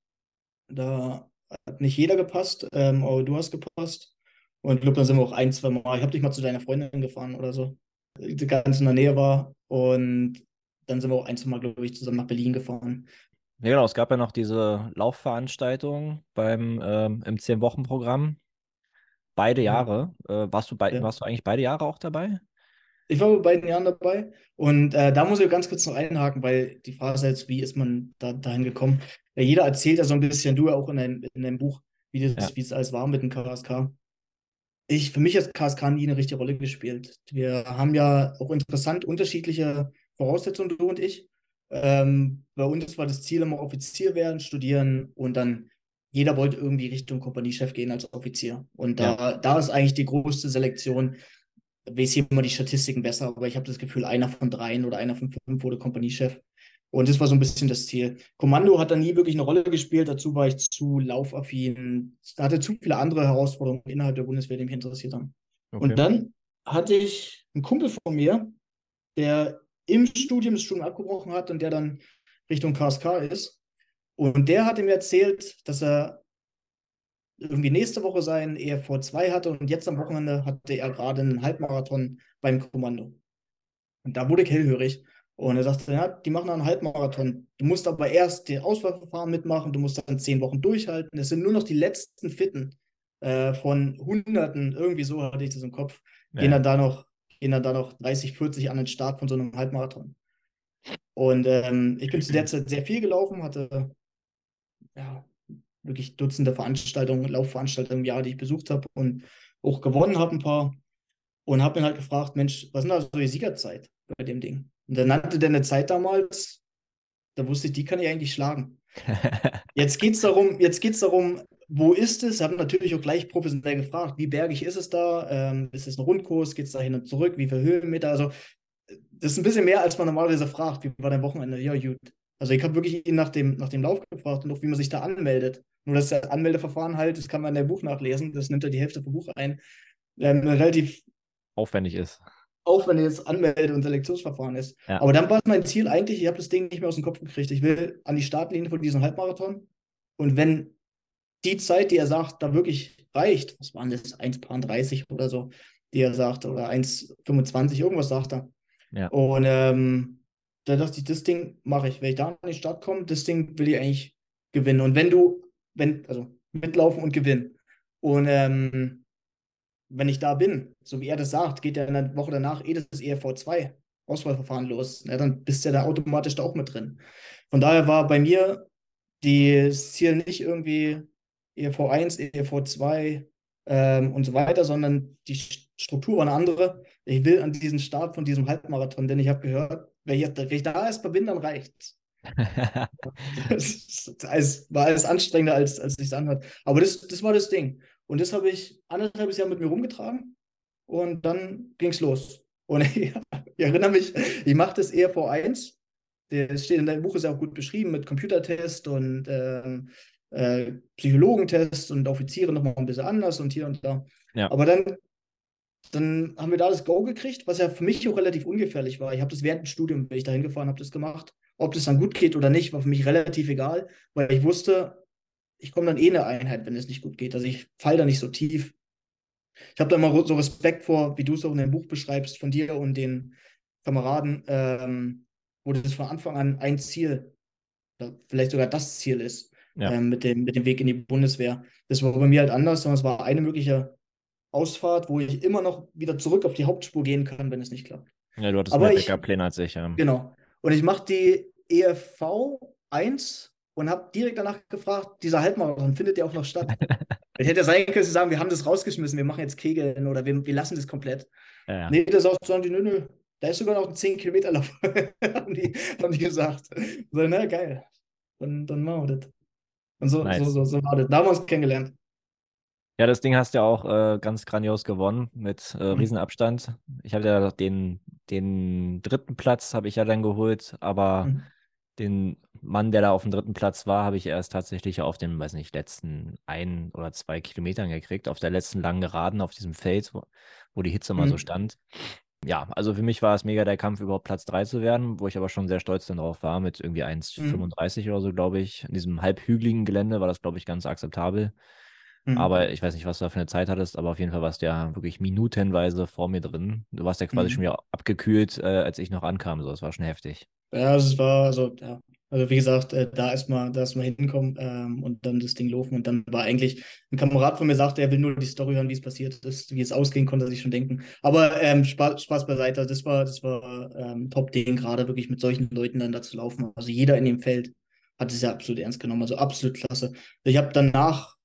Da hat nicht jeder gepasst, ähm, aber du hast gepasst. Und ich glaube, dann sind wir auch ein, zwei Mal. Ich habe dich mal zu deiner Freundin gefahren oder so, ganz in der Nähe war. Und dann sind wir auch ein, zwei Mal, glaube ich, zusammen nach Berlin gefahren. Ja, genau. Es gab ja noch diese Laufveranstaltung beim ähm, im Zehn-Wochen-Programm. Beide Jahre. Ja. Äh, warst, du bei, ja. warst du eigentlich beide Jahre auch dabei? Ich war bei beiden Jahren dabei. Und äh, da muss ich ganz kurz noch einhaken, weil die Frage ist jetzt, wie ist man da, dahin gekommen? Ja, jeder erzählt ja so ein bisschen, du ja auch in deinem, in deinem Buch, wie das, wie es alles war mit dem KSK. Ich, für mich hat KSK nie eine richtige Rolle gespielt. Wir haben ja auch interessant unterschiedliche Voraussetzungen, du und ich. Ähm, bei uns war das Ziel immer Offizier werden, studieren und dann jeder wollte irgendwie Richtung Kompaniechef gehen als Offizier. Und da, ja. da ist eigentlich die größte Selektion. Weiß hier immer die Statistiken besser, aber ich habe das Gefühl, einer von dreien oder einer von fünf wurde Kompaniechef. Und das war so ein bisschen das Ziel. Kommando hat da nie wirklich eine Rolle gespielt. Dazu war ich zu laufaffin. Da hatte zu viele andere Herausforderungen innerhalb der Bundeswehr, die mich interessiert haben. Okay. Und dann hatte ich einen Kumpel von mir, der im Studium das Studium abgebrochen hat und der dann Richtung KSK ist. Und der hat ihm erzählt, dass er irgendwie nächste Woche seinen EFV 2 hatte und jetzt am Wochenende hatte er gerade einen Halbmarathon beim Kommando. Und da wurde ich hellhörig. Und er sagte, ja, die machen einen Halbmarathon. Du musst aber erst die Auswahlverfahren mitmachen, du musst dann zehn Wochen durchhalten. Es sind nur noch die letzten Fitten äh, von Hunderten, irgendwie so hatte ich das im Kopf, ja. gehen, dann da noch, gehen dann da noch 30, 40 an den Start von so einem Halbmarathon. Und ähm, ich bin zu der Zeit sehr viel gelaufen, hatte ja, wirklich Dutzende Veranstaltungen, Laufveranstaltungen im Jahr, die ich besucht habe und auch gewonnen habe ein paar. Und habe mir halt gefragt, Mensch, was ist denn da so die Siegerzeit bei dem Ding? Und dann nannte der eine Zeit damals, da wusste ich, die kann ich eigentlich schlagen. jetzt geht es darum, jetzt geht's darum, wo ist es? Ich habe natürlich auch gleich professionell gefragt, wie bergig ist es da? Ähm, ist es ein Rundkurs? Geht es da hin und zurück? Wie viele Höhenmeter? Also, das ist ein bisschen mehr, als man normalerweise fragt. Wie war dein Wochenende? Ja, gut. Also ich habe wirklich ihn nach dem, nach dem Lauf gefragt und auch wie man sich da anmeldet. Nur das Anmeldeverfahren halt, das kann man in der Buch nachlesen, das nimmt ja die Hälfte vom Buch ein, ähm, relativ aufwendig ist. Aufwendiges Anmelde- und Selektionsverfahren ist. Ja. Aber dann war mein Ziel eigentlich, ich habe das Ding nicht mehr aus dem Kopf gekriegt. Ich will an die Startlinie von diesem Halbmarathon. Und wenn die Zeit, die er sagt, da wirklich reicht, was waren das, 1,30 oder so, die er sagt, oder 1,25, irgendwas sagt er. Ja. Und ähm, da dachte ich, das Ding mache ich. Wenn ich da an die Stadt komme, das Ding will ich eigentlich gewinnen. Und wenn du, wenn, also mitlaufen und gewinnen. Und ähm, wenn ich da bin, so wie er das sagt, geht ja in der Woche danach eh das ERV2 Auswahlverfahren los. Ja, dann bist du ja da automatisch da auch mit drin. Von daher war bei mir das Ziel nicht irgendwie ERV1, ERV2 ähm, und so weiter, sondern die Struktur war eine andere. Ich will an diesen Start von diesem Halbmarathon, denn ich habe gehört, wenn ich, wenn ich da erstmal bin, dann reicht's. das war alles anstrengender, als, als sich anhört. Aber das, das war das Ding. Und das habe ich anderthalb Jahre mit mir rumgetragen und dann ging es los. Und ich, ich erinnere mich, ich mache das ERV1. Das steht in deinem Buch, ist ja auch gut beschrieben mit Computertest und ähm, äh, Psychologentest und Offiziere nochmal ein bisschen anders und hier und da. Ja. Aber dann dann haben wir da das Go gekriegt, was ja für mich auch relativ ungefährlich war. Ich habe das während dem Studium, bin ich da hingefahren, habe das gemacht. Ob das dann gut geht oder nicht, war für mich relativ egal, weil ich wusste, ich komme dann eh in eine Einheit, wenn es nicht gut geht. Also ich falle da nicht so tief. Ich habe da mal so Respekt vor, wie du es auch in dem Buch beschreibst, von dir und den Kameraden, ähm, wo das von Anfang an ein Ziel, vielleicht sogar das Ziel ist, ja. ähm, mit, dem, mit dem Weg in die Bundeswehr. Das war bei mir halt anders, sondern es war eine mögliche Ausfahrt, wo ich immer noch wieder zurück auf die Hauptspur gehen kann, wenn es nicht klappt. Ja, du hattest Aber mehr Backup-Pläne als ich. Ja. Genau. Und ich mache die EFV 1 und habe direkt danach gefragt, dieser Halbmarathon findet ja auch noch statt. ich hätte ja sein können, sie sagen, wir haben das rausgeschmissen, wir machen jetzt Kegeln oder wir, wir lassen das komplett. Ja, ja. Nee, das auch sagen die, nö, nö, da ist sogar noch ein 10 Kilometer Lauf, haben, die, haben die gesagt. So, na geil. Und dann machen wir das. Und so, nice. so, so, so war das. Da haben wir uns kennengelernt. Ja, das Ding hast du ja auch äh, ganz grandios gewonnen mit äh, mhm. Riesenabstand. Ich habe ja den, den dritten Platz habe ich ja dann geholt, aber mhm. Den Mann, der da auf dem dritten Platz war, habe ich erst tatsächlich auf den, weiß nicht, letzten ein oder zwei Kilometern gekriegt, auf der letzten langen Geraden auf diesem Feld, wo, wo die Hitze mhm. mal so stand. Ja, also für mich war es mega der Kampf, überhaupt Platz 3 zu werden, wo ich aber schon sehr stolz darauf war, mit irgendwie 1,35 mhm. oder so, glaube ich. In diesem halbhügeligen Gelände war das, glaube ich, ganz akzeptabel. Mhm. Aber ich weiß nicht, was du da für eine Zeit hattest, aber auf jeden Fall warst du ja wirklich minutenweise vor mir drin. Du warst ja quasi mhm. schon wieder abgekühlt, äh, als ich noch ankam. So, es war schon heftig. Ja, also es war, also, ja. Also wie gesagt, äh, da erstmal da erst mal hinkommen ähm, und dann das Ding laufen. Und dann war eigentlich, ein Kamerad von mir sagte, er will nur die Story hören, wie es passiert ist, wie es ausgehen konnte, sich schon denken. Aber ähm, Spaß, Spaß beiseite, das war, das war ähm, Top-Ding, gerade wirklich mit solchen Leuten dann da zu laufen. Also jeder in dem Feld hat es ja absolut ernst genommen, also absolut klasse. Ich habe danach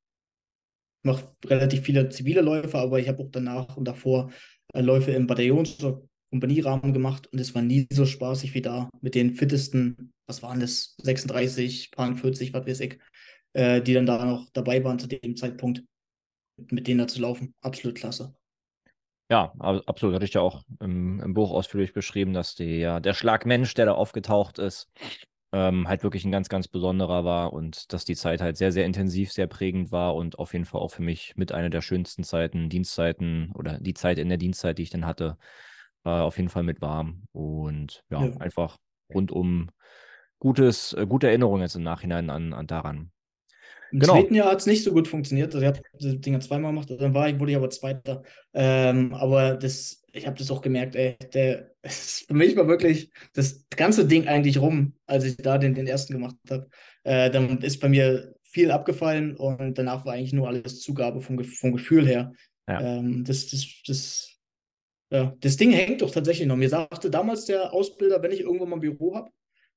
mache relativ viele zivile Läufe, aber ich habe auch danach und davor äh, Läufe im Bataillons- Kompanierahmen gemacht und es war nie so spaßig wie da mit den fittesten, was waren das, 36, 40, was weiß ich, äh, die dann da noch dabei waren zu dem Zeitpunkt, mit denen da zu laufen. Absolut klasse. Ja, absolut. Hatte ich ja auch im, im Buch ausführlich beschrieben, dass die, ja, der Schlagmensch, der da aufgetaucht ist, ähm, halt wirklich ein ganz, ganz besonderer war und dass die Zeit halt sehr, sehr intensiv, sehr prägend war und auf jeden Fall auch für mich mit einer der schönsten Zeiten, Dienstzeiten oder die Zeit in der Dienstzeit, die ich dann hatte, war auf jeden Fall mit warm und ja, ja. einfach rundum gutes, äh, gute Erinnerung jetzt im Nachhinein an, an daran. Im genau. zweiten Jahr hat es nicht so gut funktioniert. Also ich habe die Dinger zweimal gemacht, dann war ich, wurde ich aber Zweiter. Ähm, aber das, ich habe das auch gemerkt, ey, der, für mich war wirklich das ganze Ding eigentlich rum, als ich da den, den ersten gemacht habe. Äh, dann ist bei mir viel abgefallen und danach war eigentlich nur alles Zugabe vom, vom Gefühl her. Ja. Ähm, das, das, das, ja, das Ding hängt doch tatsächlich noch. Mir sagte damals der Ausbilder, wenn ich irgendwo mal ein Büro habe,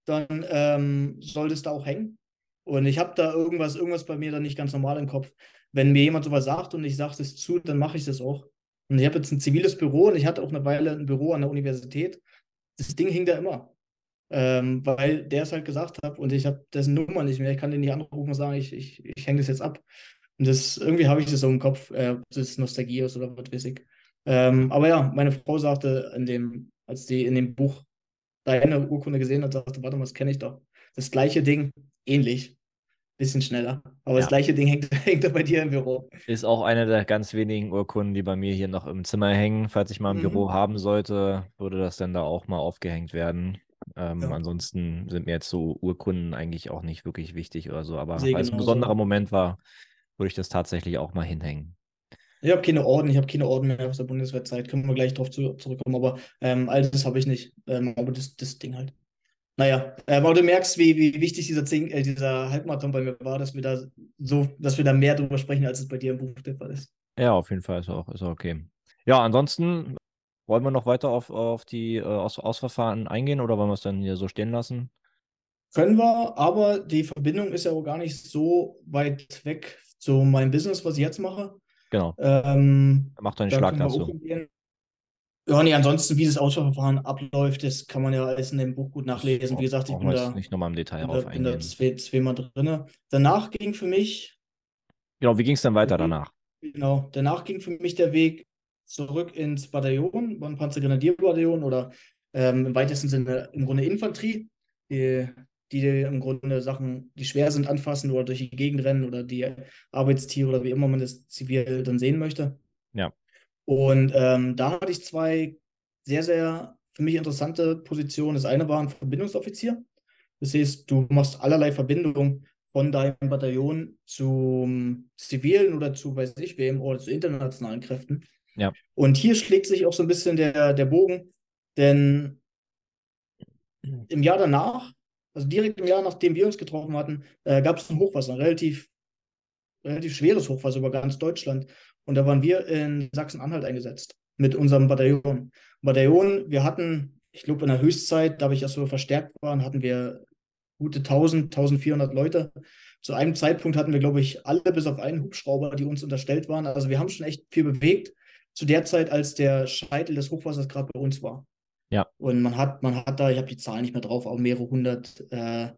dann ähm, soll das da auch hängen. Und ich habe da irgendwas, irgendwas bei mir dann nicht ganz normal im Kopf. Wenn mir jemand sowas sagt und ich sage das zu, dann mache ich das auch. Und ich habe jetzt ein ziviles Büro und ich hatte auch eine Weile ein Büro an der Universität. Das Ding hing da immer. Ähm, weil der es halt gesagt hat und ich habe dessen Nummer nicht mehr. Ich kann den nicht anrufen und sagen, ich, ich, ich hänge das jetzt ab. Und das irgendwie habe ich das so im Kopf, äh, das ist Nostalgie ist oder was weiß ich. Ähm, aber ja, meine Frau sagte in dem, als die in dem Buch deine Urkunde gesehen hat, sagte, warte mal, das kenne ich doch. Das gleiche Ding, ähnlich bisschen schneller. Aber ja. das gleiche Ding hängt, hängt da bei dir im Büro. Ist auch eine der ganz wenigen Urkunden, die bei mir hier noch im Zimmer hängen. Falls ich mal ein mhm. Büro haben sollte, würde das dann da auch mal aufgehängt werden. Ähm, ja. Ansonsten sind mir jetzt so Urkunden eigentlich auch nicht wirklich wichtig oder so. Aber weil es ein besonderer Moment war, würde ich das tatsächlich auch mal hinhängen. Ich habe keine Orden, ich habe keine Orden mehr aus der Bundeswehrzeit. Können wir gleich darauf zu, zurückkommen. Aber ähm, all das habe ich nicht. Ähm, aber das, das Ding halt. Naja, äh, aber du merkst, wie, wie wichtig dieser, Zehn, äh, dieser Halbmarathon bei mir war, dass wir da so, dass wir da mehr drüber sprechen, als es bei dir im Buch der Fall ist. Ja, auf jeden Fall ist auch, ist auch okay. Ja, ansonsten wollen wir noch weiter auf, auf die äh, Aus Ausverfahren eingehen oder wollen wir es dann hier so stehen lassen? Können wir, aber die Verbindung ist ja auch gar nicht so weit weg zu meinem Business, was ich jetzt mache. Genau. Ähm, Mach doch einen Schlag dazu. Ja, nee, ansonsten, wie das Auswahlverfahren abläuft, das kann man ja alles in dem Buch gut nachlesen. Wie gesagt, ich bin da nicht nochmal im Detail bin, da, bin da zwei, zweimal drin. Danach ging für mich. Genau, wie ging es dann weiter danach? Genau, danach ging für mich der Weg zurück ins Bataillon, ein Panzergrenadierbataillon oder ähm, im weitesten Sinne im Grunde Infanterie, die, die im Grunde Sachen, die schwer sind, anfassen oder durch die Gegend rennen oder die Arbeitstiere oder wie immer man das zivil dann sehen möchte. Ja. Und ähm, da hatte ich zwei sehr, sehr für mich interessante Positionen. Das eine war ein Verbindungsoffizier. Das heißt, du machst allerlei Verbindungen von deinem Bataillon zum zivilen oder zu, weiß ich wem, oder zu internationalen Kräften. Ja. Und hier schlägt sich auch so ein bisschen der, der Bogen, denn im Jahr danach, also direkt im Jahr, nachdem wir uns getroffen hatten, äh, gab es ein Hochwasser, ein relativ, relativ schweres Hochwasser über ganz Deutschland. Und da waren wir in Sachsen-Anhalt eingesetzt mit unserem Bataillon. Bataillon, wir hatten, ich glaube, in der Höchstzeit, da ich ja so verstärkt waren, hatten wir gute 1000, 1400 Leute. Zu einem Zeitpunkt hatten wir, glaube ich, alle bis auf einen Hubschrauber, die uns unterstellt waren. Also wir haben schon echt viel bewegt zu der Zeit, als der Scheitel des Hochwassers gerade bei uns war. Ja. Und man hat, man hat da, ich habe die Zahlen nicht mehr drauf, aber mehrere hundert, äh,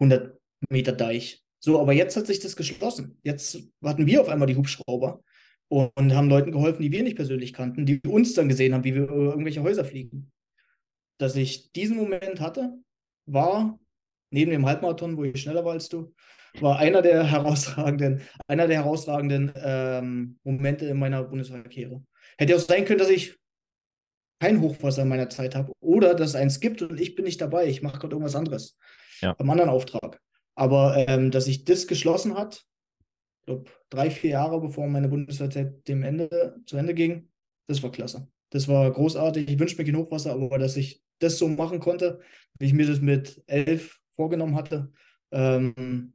hundert Meter Deich. So, aber jetzt hat sich das geschlossen. Jetzt hatten wir auf einmal die Hubschrauber und haben Leuten geholfen, die wir nicht persönlich kannten, die uns dann gesehen haben, wie wir über irgendwelche Häuser fliegen. Dass ich diesen Moment hatte, war neben dem Halbmarathon, wo ich schneller war als du, war einer der herausragenden, einer der herausragenden ähm, Momente in meiner Bundeswehrkarriere. Hätte auch sein können, dass ich kein Hochwasser in meiner Zeit habe oder dass es eins gibt und ich bin nicht dabei. Ich mache gerade irgendwas anderes. Ja. Am anderen Auftrag. Aber ähm, dass sich das geschlossen hat, ich glaube, drei, vier Jahre bevor meine Bundeswehrzeit dem Ende zu Ende ging, das war klasse. Das war großartig. Ich wünsche mir kein Hochwasser, aber dass ich das so machen konnte, wie ich mir das mit elf vorgenommen hatte, ähm,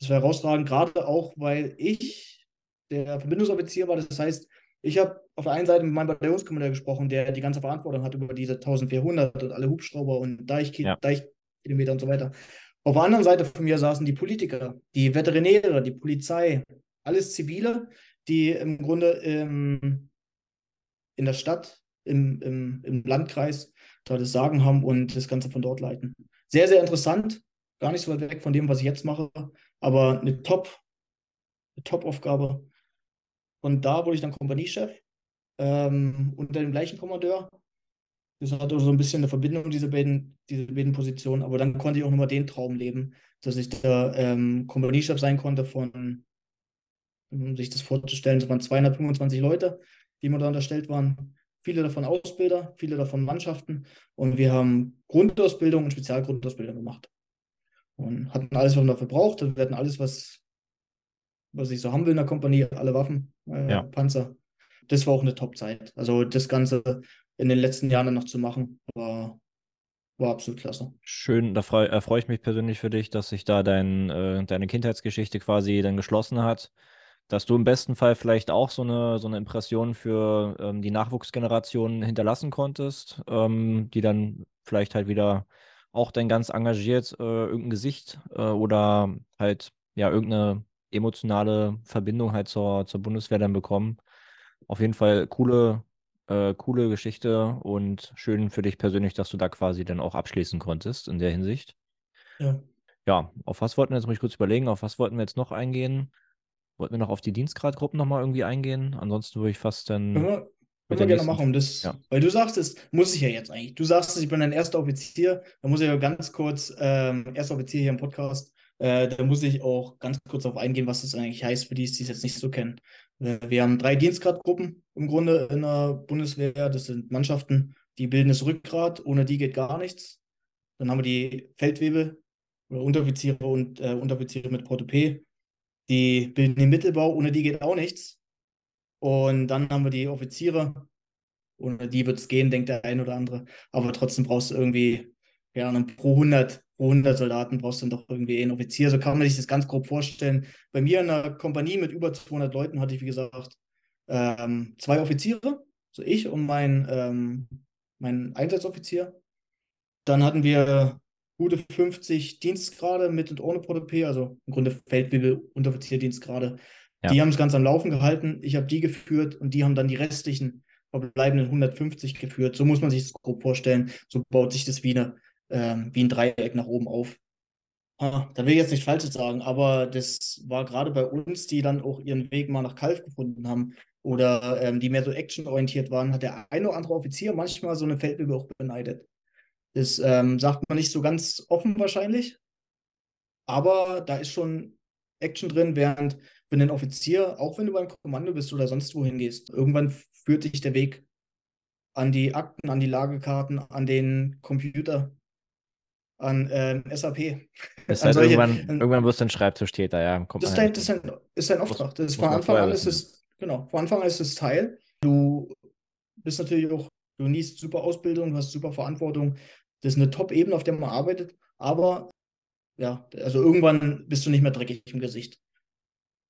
das war herausragend, gerade auch, weil ich der Verbindungsoffizier war. Das heißt, ich habe auf der einen Seite mit meinem Bataillonskommandeur gesprochen, der die ganze Verantwortung hat über diese 1400 und alle Hubschrauber und Deich, ja. Deichkilometer und so weiter. Auf der anderen Seite von mir saßen die Politiker, die Veterinäre, die Polizei, alles Zivile, die im Grunde im, in der Stadt, im, im, im Landkreis da das Sagen haben und das Ganze von dort leiten. Sehr, sehr interessant, gar nicht so weit weg von dem, was ich jetzt mache, aber eine Top, eine Top-Aufgabe. Und da wurde ich dann Kompaniechef ähm, unter dem gleichen Kommandeur das hatte so ein bisschen eine Verbindung, diese beiden, diese beiden Positionen. Aber dann konnte ich auch nochmal den Traum leben, dass ich da ähm, Kompaniechef sein konnte von, um sich das vorzustellen, das waren 225 Leute, die mir da unterstellt waren. Viele davon Ausbilder, viele davon Mannschaften. Und wir haben Grundausbildung und Spezialgrundausbildung gemacht. Und hatten alles, was man dafür braucht. Wir hatten alles, was, was ich so haben will in der Kompanie, alle Waffen, äh, ja. Panzer. Das war auch eine Top-Zeit. Also das Ganze in den letzten Jahren dann noch zu machen. War, war absolut klasse. Schön, da freue freu ich mich persönlich für dich, dass sich da dein, äh, deine Kindheitsgeschichte quasi dann geschlossen hat. Dass du im besten Fall vielleicht auch so eine, so eine Impression für ähm, die Nachwuchsgeneration hinterlassen konntest, ähm, die dann vielleicht halt wieder auch dann ganz engagiert äh, irgendein Gesicht äh, oder halt ja irgendeine emotionale Verbindung halt zur, zur Bundeswehr dann bekommen. Auf jeden Fall coole, äh, coole Geschichte und schön für dich persönlich, dass du da quasi dann auch abschließen konntest in der Hinsicht. Ja. Ja, auf was wollten wir jetzt, muss ich kurz überlegen, auf was wollten wir jetzt noch eingehen? Wollten wir noch auf die Dienstgradgruppen nochmal irgendwie eingehen? Ansonsten würde ich fast dann. Können wir, können wir gerne machen, das, ja. weil du sagst, es muss ich ja jetzt eigentlich. Du sagst, ich bin ein erster Offizier, da muss ich ja ganz kurz, ähm, erster Offizier hier im Podcast, äh, da muss ich auch ganz kurz darauf eingehen, was das eigentlich heißt, für die, die es jetzt nicht so kennen. Äh, wir haben drei Dienstgradgruppen im Grunde in der Bundeswehr. Das sind Mannschaften, die bilden das Rückgrat. Ohne die geht gar nichts. Dann haben wir die Feldwebel oder Unteroffiziere und äh, Unteroffiziere mit Protopé. Die bilden den Mittelbau. Ohne die geht auch nichts. Und dann haben wir die Offiziere. Ohne die wird es gehen, denkt der ein oder andere. Aber trotzdem brauchst du irgendwie ja, pro 100 pro 100 Soldaten brauchst du dann doch irgendwie einen Offizier. So kann man sich das ganz grob vorstellen. Bei mir in einer Kompanie mit über 200 Leuten hatte ich, wie gesagt, ähm, zwei Offiziere, so ich und mein, ähm, mein Einsatzoffizier. Dann hatten wir gute 50 Dienstgrade mit und ohne Protopé, also im Grunde Feldwebel, Unteroffizierdienstgrade. Ja. Die haben es ganz am Laufen gehalten. Ich habe die geführt und die haben dann die restlichen verbleibenden 150 geführt. So muss man sich das grob vorstellen. So baut sich das wie eine ähm, wie ein Dreieck nach oben auf. Ah, da will ich jetzt nicht Falsches sagen, aber das war gerade bei uns, die dann auch ihren Weg mal nach Kalf gefunden haben oder ähm, die mehr so actionorientiert waren, hat der eine oder andere Offizier manchmal so eine Feldwebel auch beneidet. Das ähm, sagt man nicht so ganz offen wahrscheinlich, aber da ist schon Action drin, während wenn ein Offizier, auch wenn du beim Kommando bist oder sonst wohin gehst, irgendwann führt dich der Weg an die Akten, an die Lagekarten, an den Computer, an ähm, SAP. Ist halt solche- irgendwann, an- irgendwann wirst du ein Schreibtischtäter, ja. Kommt Das dein, halt das ist dein, ist dein Auftrag. Das ist von Anfang an ist es, genau, von Anfang an ist es Teil. Du bist natürlich auch, du niest super Ausbildung, du hast super Verantwortung. Das ist eine Top-Ebene, auf der man arbeitet, aber ja, also irgendwann bist du nicht mehr dreckig im Gesicht.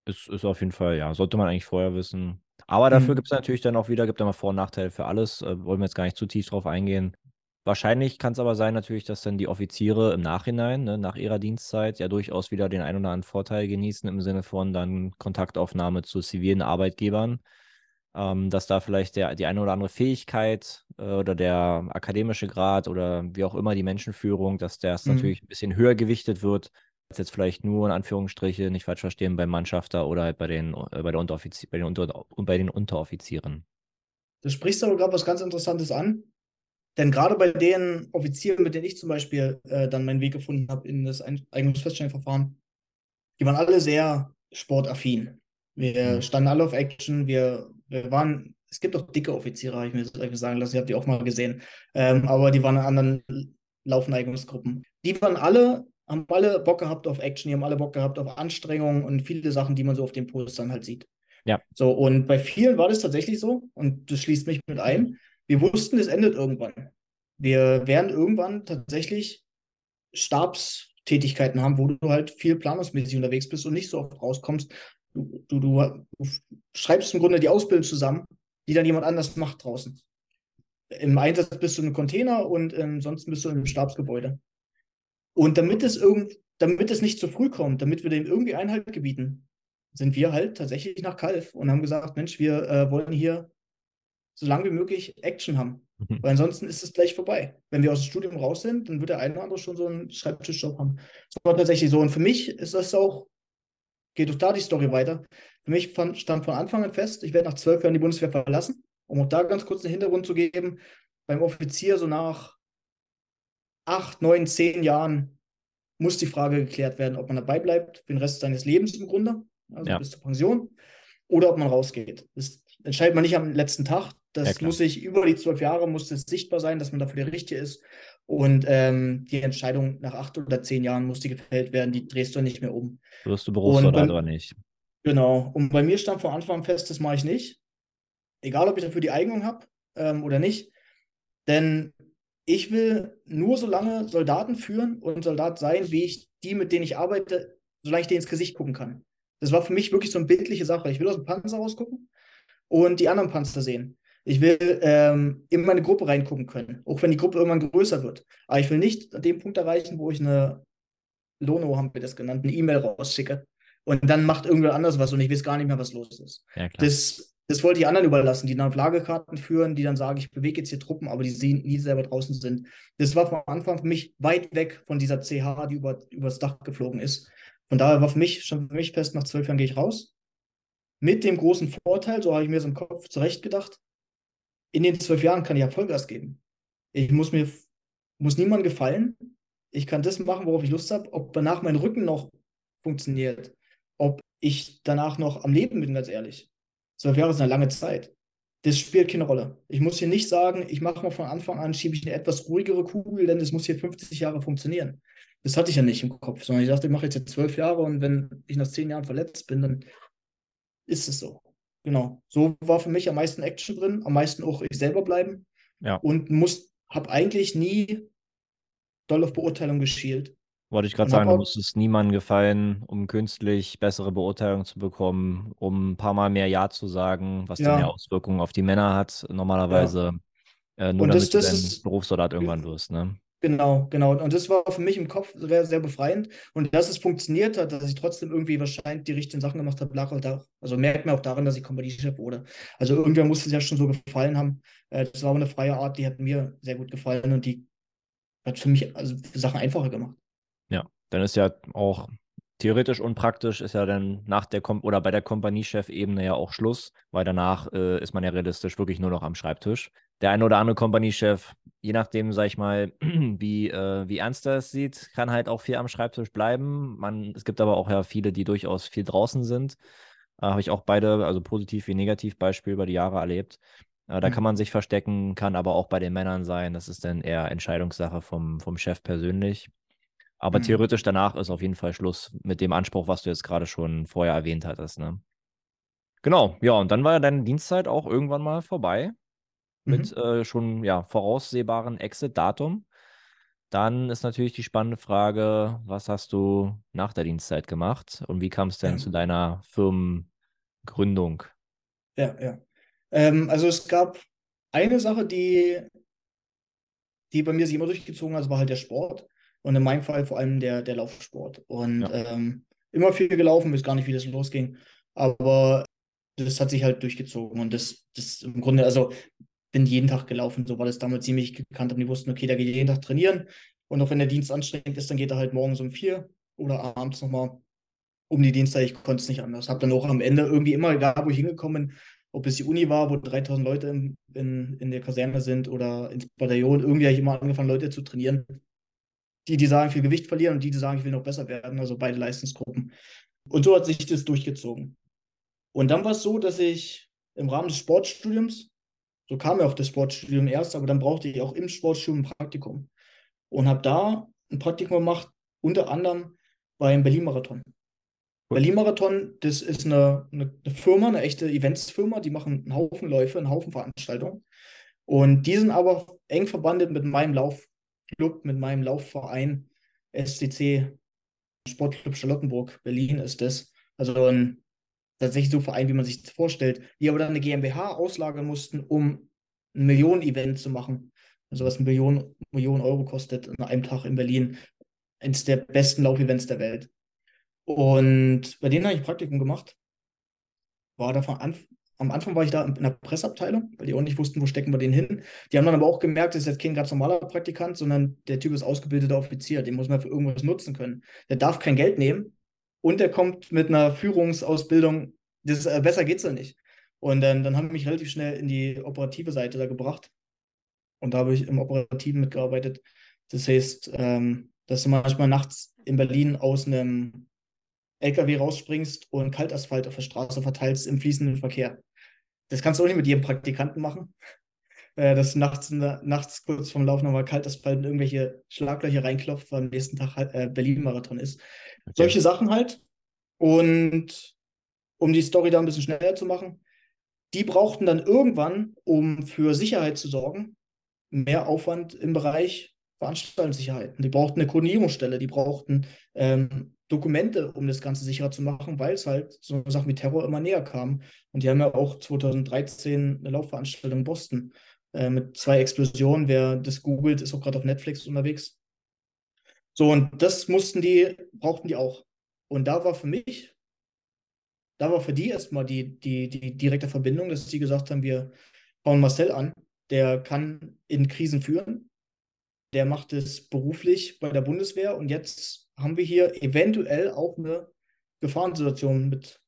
Ist, ist auf jeden Fall, ja, sollte man eigentlich vorher wissen. Aber dafür Mhm. gibt es natürlich dann auch wieder, gibt immer Vor- und Nachteile für alles. Äh, wollen wir jetzt gar nicht zu tief drauf eingehen. Wahrscheinlich kann es aber sein, natürlich, dass dann die Offiziere im Nachhinein, ne, nach ihrer Dienstzeit, ja durchaus wieder den einen oder anderen Vorteil genießen im Sinne von dann Kontaktaufnahme zu zivilen Arbeitgebern. Ähm, dass da vielleicht der, die eine oder andere Fähigkeit äh, oder der akademische Grad oder wie auch immer die Menschenführung, dass das Mhm. natürlich ein bisschen höher gewichtet wird, als jetzt vielleicht nur in Anführungsstriche, nicht falsch verstehen, beim Mannschafter oder halt bei den, äh, bei der Unteroffizier, bei den, Unter bei den Unteroffizieren. Du sprichst aber gerade was ganz Interessantes an. Denn gerade bei den Offizieren, mit denen ich zum Beispiel äh, dann meinen Weg gefunden habe in das Eignungsfeststellungsverfahren, die waren alle sehr sportaffin. Wir Mhm. standen alle auf Action, wir, wir waren, es gibt auch dicke Offiziere, habe ich mir hab ich mir sagen lassen, ihr habt die auch mal gesehen, ähm, aber die waren in anderen Laufeneignungsgruppen. Die waren alle, haben alle Bock gehabt auf Action, die haben alle Bock gehabt auf Anstrengung und viele Sachen, die man so auf den Postern halt sieht. Ja. So, und bei vielen war das tatsächlich so, und das schließt mich mit ein. Wir wussten, es endet irgendwann. Wir werden irgendwann tatsächlich Stabstätigkeiten haben, wo du halt viel planungsmäßig unterwegs bist und nicht so oft rauskommst. Du, du, du, du schreibst im Grunde die Ausbildung zusammen, die dann jemand anders macht draußen. Im Einsatz bist du im Container und ansonsten bist du im Stabsgebäude. Und damit es irgend, damit es nicht zu früh kommt, damit wir dem irgendwie Einhalt gebieten, sind wir halt tatsächlich nach Kalf und haben gesagt, Mensch, wir äh, wollen hier so lange wie möglich Action haben. Mhm. Weil ansonsten ist es gleich vorbei. Wenn wir aus dem Studium raus sind, dann wird der eine oder andere schon so einen Schreibtischjob haben. Das war tatsächlich so. Und für mich ist das auch, geht auch da die Story weiter. Für mich fand, stand von Anfang an fest, ich werde nach zwölf Jahren die Bundeswehr verlassen. Um auch da ganz kurz einen Hintergrund zu geben, beim Offizier so nach acht, neun, zehn Jahren muss die Frage geklärt werden, ob man dabei bleibt für den Rest seines Lebens im Grunde, also Ja. bis zur Pension, oder ob man rausgeht. Das entscheidet man nicht am letzten Tag. Das Ja, muss sich über die zwölf Jahre muss es sichtbar sein, dass man dafür der Richtige ist. Und ähm, die Entscheidung nach acht oder zehn Jahren muss die gefällt werden. Die drehst du nicht mehr um. Wirst du Berufssoldat oder nicht? Genau. Und bei mir stand von Anfang an fest, das mache ich nicht. Egal, ob ich dafür die Eignung habe ähm, oder nicht. Denn ich will nur so lange Soldaten führen und Soldat sein, wie ich die, mit denen ich arbeite, solange ich denen ins Gesicht gucken kann. Das war für mich wirklich so eine bildliche Sache. Ich will aus dem Panzer rausgucken und die anderen Panzer sehen. Ich will ähm, in meine Gruppe reingucken können, auch wenn die Gruppe irgendwann größer wird. Aber ich will nicht an dem Punkt erreichen, wo ich eine Lono, haben wir das genannt, eine E-Mail rausschicke und dann macht irgendwer anders was und ich weiß gar nicht mehr, was los ist. Ja. Das, das wollte ich anderen überlassen, die dann auf Lagerkarten führen, die dann sagen, ich bewege jetzt hier Truppen, aber die sehen, nie selber draußen sind. Das war von Anfang für mich weit weg von dieser CH, die über, über das Dach geflogen ist. Von daher war für mich schon für mich fest, nach zwölf Jahren gehe ich raus. Mit dem großen Vorteil, so habe ich mir so im Kopf zurecht gedacht, in den zwölf Jahren kann ich ja Vollgas geben. Ich muss mir muss niemandem gefallen. Ich kann das machen, worauf ich Lust habe. Ob danach mein Rücken noch funktioniert, ob ich danach noch am Leben bin, ganz ehrlich. Zwölf Jahre ist eine lange Zeit. Das spielt keine Rolle. Ich muss hier nicht sagen, ich mache mal von Anfang an, schiebe ich eine etwas ruhigere Kugel, denn es muss hier 50 Jahre funktionieren. Das hatte ich ja nicht im Kopf, sondern ich dachte, ich mache jetzt zwölf Jahre und wenn ich nach zehn Jahren verletzt bin, dann ist es so. Genau. So war für mich am meisten Action drin, am meisten auch ich selber bleiben. Ja. Und muss, habe eigentlich nie doll auf Beurteilung geschielt. Wollte ich gerade sagen, du musstest niemandem gefallen, um künstlich bessere Beurteilung zu bekommen, um ein paar Mal mehr Ja zu sagen, was dann Ja. ja Auswirkungen auf die Männer hat, normalerweise. Äh, nur Und das- damit du das dann ist- Berufssoldat irgendwann wirst, ne? Genau, genau. Und das war für mich im Kopf sehr, sehr befreiend. Und dass es funktioniert hat, dass ich trotzdem irgendwie wahrscheinlich die richtigen Sachen gemacht habe, lag halt auch, also merkt man auch daran, dass ich Kompaniechef wurde. Also irgendwer musste es ja schon so gefallen haben. Äh, Das war aber eine freie Art, die hat mir sehr gut gefallen und die hat für mich also Sachen einfacher gemacht. Dann ist ja auch theoretisch und praktisch ist ja dann nach der Kom oder bei der Kompaniechef-Ebene ja auch Schluss, weil danach äh, ist man ja realistisch wirklich nur noch am Schreibtisch. Der eine oder andere Kompaniechef, je nachdem, sag ich mal, wie, äh, wie ernst er es sieht, kann halt auch viel am Schreibtisch bleiben. Man, es gibt aber auch ja viele, die durchaus viel draußen sind. Äh, Habe ich auch beide, also positiv wie negativ Beispiel über die Jahre erlebt. Äh, da Mhm. kann man sich verstecken, kann aber auch bei den Männern sein. Das ist dann eher Entscheidungssache vom, vom Chef persönlich. Aber Mhm. theoretisch danach ist auf jeden Fall Schluss mit dem Anspruch, was du jetzt gerade schon vorher erwähnt hattest. Ne? Genau, ja, und dann war ja deine Dienstzeit auch irgendwann mal vorbei mit Mhm. äh, schon ja, voraussehbaren Exit-Datum. Dann ist natürlich die spannende Frage, was hast du nach der Dienstzeit gemacht und wie kam es denn Ja, zu deiner Firmengründung? ja, ja. Ähm, also es gab eine Sache, die, die bei mir sich immer durchgezogen hat, war halt der Sport. Und in meinem Fall vor allem der, der Laufsport. Und Ja. ähm, immer viel gelaufen, weiß gar nicht, wie das losging. Aber das hat sich halt durchgezogen. Und das, das im Grunde, also bin jeden Tag gelaufen, so war das damals ziemlich gekannt. Und die wussten, okay, der geht jeden Tag trainieren. Und auch wenn der Dienst anstrengend ist, dann geht er halt morgens um vier oder abends nochmal um die Dienstzeit. Ich konnte es nicht anders. Habe dann auch am Ende irgendwie immer, egal wo ich hingekommen bin, ob es die Uni war, wo 3000 Leute in, in, in der Kaserne sind oder ins Bataillon, irgendwie habe ich immer angefangen, Leute zu trainieren. Die, die sagen, ich will Gewicht verlieren und die, die sagen, ich will noch besser werden. Also beide Leistungsgruppen. Und so hat sich das durchgezogen. Und dann war es so, dass ich im Rahmen des Sportstudiums, so kam ja auch das Sportstudium erst, aber dann brauchte ich auch im Sportstudium ein Praktikum. Und habe da ein Praktikum gemacht, unter anderem beim Berlin-Marathon. Berlin-Marathon, das ist eine, eine, eine Firma, eine echte Eventsfirma, die machen einen Haufen Läufe, einen Haufen Veranstaltungen. Und die sind aber eng verbandelt mit meinem Laufclub, mit meinem Laufverein SCC, Sportclub Charlottenburg, Berlin ist das. Also ein tatsächlich so Verein, wie man sich das vorstellt, die aber dann eine GmbH auslagern mussten, um ein Millionen-Event zu machen. Also was ein Million, Millionen Euro kostet an einem Tag in Berlin. Eines der besten Laufevents der Welt. Und bei denen habe ich Praktikum gemacht. War da von Anf am Anfang war ich da in der Presseabteilung, weil die auch nicht wussten, wo stecken wir den hin. Die haben dann aber auch gemerkt, das ist jetzt kein ganz normaler Praktikant, sondern der Typ ist ausgebildeter Offizier. Den muss man für irgendwas nutzen können. Der darf kein Geld nehmen und der kommt mit einer Führungsausbildung. Das, äh, besser geht's ja nicht. Und dann, dann haben mich relativ schnell in die operative Seite da gebracht. Und da habe ich im Operativen mitgearbeitet. Das heißt, ähm, dass du manchmal nachts in Berlin aus einem LKW rausspringst und Kaltasphalt auf der Straße verteilst im fließenden Verkehr. Das kannst du auch nicht mit jedem Praktikanten machen. Äh, dass du nachts, nachts kurz vorm Laufen nochmal Kaltasphalt in irgendwelche Schlaglöcher reinklopft, weil am nächsten Tag äh, Berlin-Marathon ist. Okay. Solche Sachen halt. Und um die Story da ein bisschen schneller zu machen, die brauchten dann irgendwann, um für Sicherheit zu sorgen, mehr Aufwand im Bereich Veranstaltungssicherheit. Die brauchten eine Koordinierungsstelle, die brauchten ähm, Dokumente, um das Ganze sicherer zu machen, weil es halt so Sachen wie Terror immer näher kam. Und die haben ja auch 2013 eine Laufveranstaltung in Boston äh, mit zwei Explosionen. Wer das googelt, ist auch gerade auf Netflix unterwegs. So, und das mussten die, brauchten die auch. Und da war für mich, da war für die erstmal die, die, die direkte Verbindung, dass sie gesagt haben, wir bauen Marcel an, der kann in Krisen führen, der macht es beruflich bei der Bundeswehr. Und jetzt haben wir hier eventuell auch eine Gefahrensituation mit,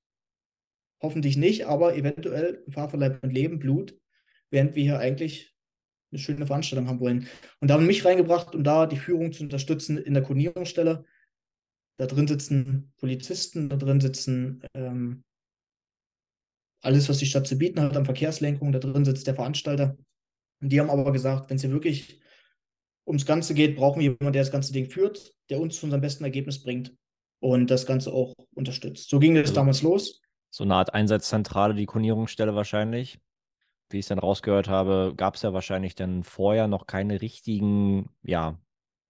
hoffentlich nicht, aber eventuell Gefahr von Leib und Leben, Blut, während wir hier eigentlich eine schöne Veranstaltung haben wollen. Und da haben mich reingebracht, um da die Führung zu unterstützen in der Koordinierungsstelle. Da drin sitzen Polizisten, da drin sitzen ähm, alles, was die Stadt zu bieten hat an Verkehrslenkung, da drin sitzt der Veranstalter. Und die haben aber gesagt, wenn es hier wirklich ums Ganze geht, brauchen wir jemanden, der das ganze Ding führt, der uns zu unserem besten Ergebnis bringt und das Ganze auch unterstützt. So ging das Also- damals los. So eine Art Einsatzzentrale, die Koordinierungsstelle wahrscheinlich. Wie ich es dann rausgehört habe, gab es ja wahrscheinlich dann vorher noch keine richtigen, ja,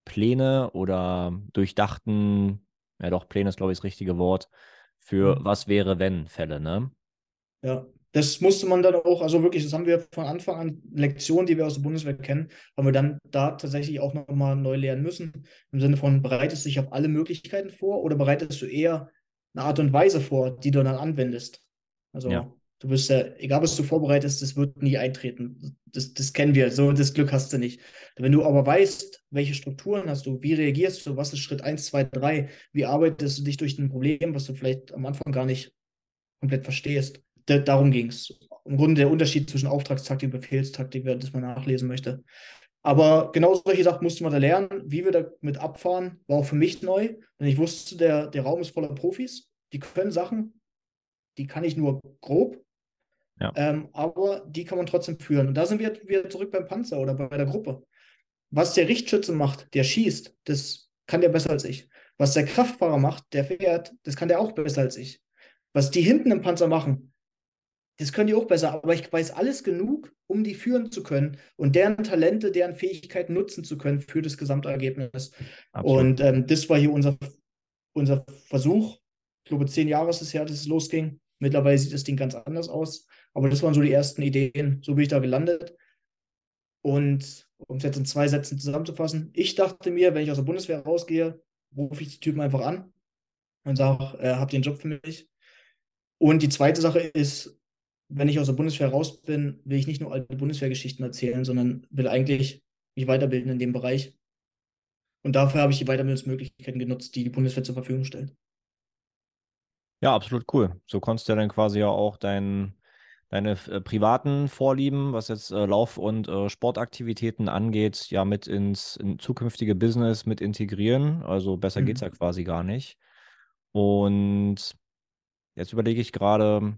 Pläne oder durchdachten, ja doch, Pläne ist, glaube ich, das richtige Wort, für Mhm. was wäre, wenn Fälle, ne? Ja, das musste man dann auch, also wirklich, das haben wir von Anfang an, Lektionen, die wir aus der Bundeswehr kennen, haben wir dann da tatsächlich auch nochmal neu lernen müssen. Im Sinne von, bereitest du dich auf alle Möglichkeiten vor oder bereitest du eher eine Art und Weise vor, die du dann anwendest? Also Ja. Du wirst ja, egal was du vorbereitest, das wird nie eintreten. Das, das kennen wir, so das Glück hast du nicht. Wenn du aber weißt, welche Strukturen hast du, wie reagierst du, was ist Schritt 1, 2, 3, wie arbeitest du dich durch ein Problem, was du vielleicht am Anfang gar nicht komplett verstehst. Da, darum ging es. Im Grunde der Unterschied zwischen Auftragstaktik und Befehlstaktik, wer das mal nachlesen möchte. Aber genau solche Sachen musste man da lernen. Wie wir damit abfahren, war auch für mich neu. Denn ich wusste, der, der Raum ist voller Profis. Die können Sachen. die kann ich nur grob, Ja. ähm, aber die kann man trotzdem führen. Und da sind wir wieder zurück beim Panzer oder bei der Gruppe. Was der Richtschütze macht, der schießt, das kann der besser als ich. Was der Kraftfahrer macht, der fährt, das kann der auch besser als ich. Was die hinten im Panzer machen, das können die auch besser, aber ich weiß alles genug, um die führen zu können und deren Talente, deren Fähigkeiten nutzen zu können für das Gesamtergebnis. Absolut. Und ähm, das war hier unser, unser Versuch. Ich glaube, zehn Jahre ist es her, dass es losging. Mittlerweile sieht das Ding ganz anders aus. Aber das waren so die ersten Ideen. So bin ich da gelandet. Und um es jetzt in zwei Sätzen zusammenzufassen, ich dachte mir, wenn ich aus der Bundeswehr rausgehe, rufe ich die Typen einfach an und sage, äh, habt ihr einen Job für mich? Und die zweite Sache ist, wenn ich aus der Bundeswehr raus bin, will ich nicht nur alte Bundeswehrgeschichten erzählen, sondern will eigentlich mich weiterbilden in dem Bereich. Und dafür habe ich die Weiterbildungsmöglichkeiten genutzt, die die Bundeswehr zur Verfügung stellt. Ja, absolut cool. So konntest du ja dann quasi ja auch dein, deine äh, privaten Vorlieben, was jetzt äh, Lauf- und äh, Sportaktivitäten angeht, ja mit ins in zukünftige Business mit integrieren. Also besser Mhm. geht's ja quasi gar nicht. Und jetzt überlege ich gerade,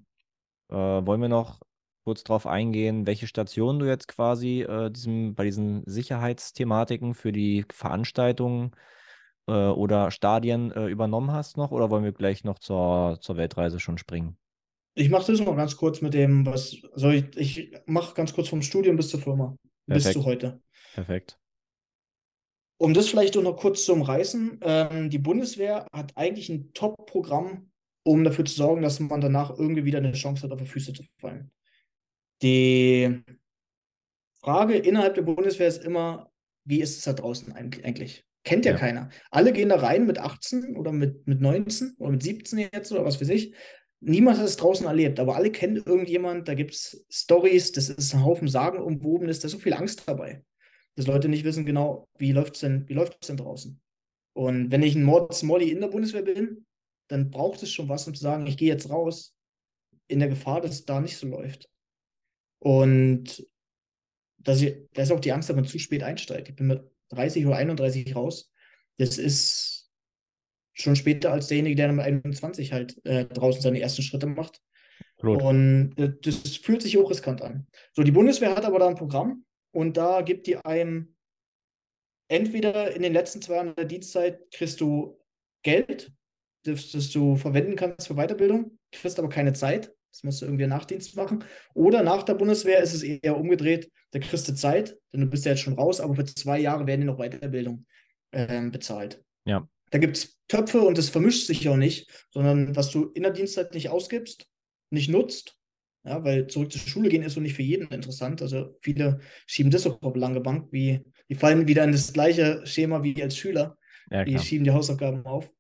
äh, wollen wir noch kurz darauf eingehen, welche Station du jetzt quasi äh, diesem, bei diesen Sicherheitsthematiken für die Veranstaltungen äh, oder Stadien übernommen hast noch oder wollen wir gleich noch zur, zur Weltreise schon springen? Ich mache das noch ganz kurz mit dem, was soll ich, ich mache ganz kurz vom Studium bis zur Firma, bis Perfekt. zu heute. Perfekt. Um das vielleicht auch noch kurz zu umreißen, ähm, die Bundeswehr hat eigentlich ein Top-Programm, um dafür zu sorgen, dass man danach irgendwie wieder eine Chance hat, auf die Füße zu fallen. Die Frage innerhalb der Bundeswehr ist immer, wie ist es da draußen eig- eigentlich? Kennt ja, Ja. keiner. Alle gehen da rein mit 18 oder mit, mit 19 oder mit 17 jetzt oder was weiß ich. Niemand hat es draußen erlebt, aber alle kennen irgendjemand, da gibt es Stories, das ist ein Haufen Sagenumwobenes, da ist so viel Angst dabei, dass Leute nicht wissen genau, wie läuft es denn, wie läuft es denn draußen. Und wenn ich ein Mords Molly in der Bundeswehr bin, dann braucht es schon was, um zu sagen, ich gehe jetzt raus, in der Gefahr, dass es da nicht so läuft. Und dass ich, da ist auch die Angst, dass man zu spät einsteigt. Ich bin mit 30 oder 31 raus. Das ist schon später als derjenige, der mit 21 halt äh, draußen seine ersten Schritte macht. Absolut. Und äh, das fühlt sich auch riskant an. So, die Bundeswehr hat aber da ein Programm und da gibt die einem entweder in den letzten zwei Jahren der Dienstzeit kriegst du Geld, das, das du verwenden kannst für Weiterbildung, kriegst aber keine Zeit. Das musst du irgendwie Nachdienst machen. Oder nach der Bundeswehr ist es eher umgedreht, da kriegst du Zeit, denn du bist ja jetzt schon raus, aber für zwei Jahre werden dir noch Weiterbildung ähm, bezahlt. Ja. Da gibt es Töpfe und das vermischt sich auch nicht, sondern was du in der Dienstzeit nicht ausgibst, nicht nutzt, ja, weil zurück zur Schule gehen ist so nicht für jeden interessant. Also viele schieben das auch auf lange Bank, wie die fallen wieder in das gleiche Schema wie als Schüler. Ja, Die schieben die Hausaufgaben auf.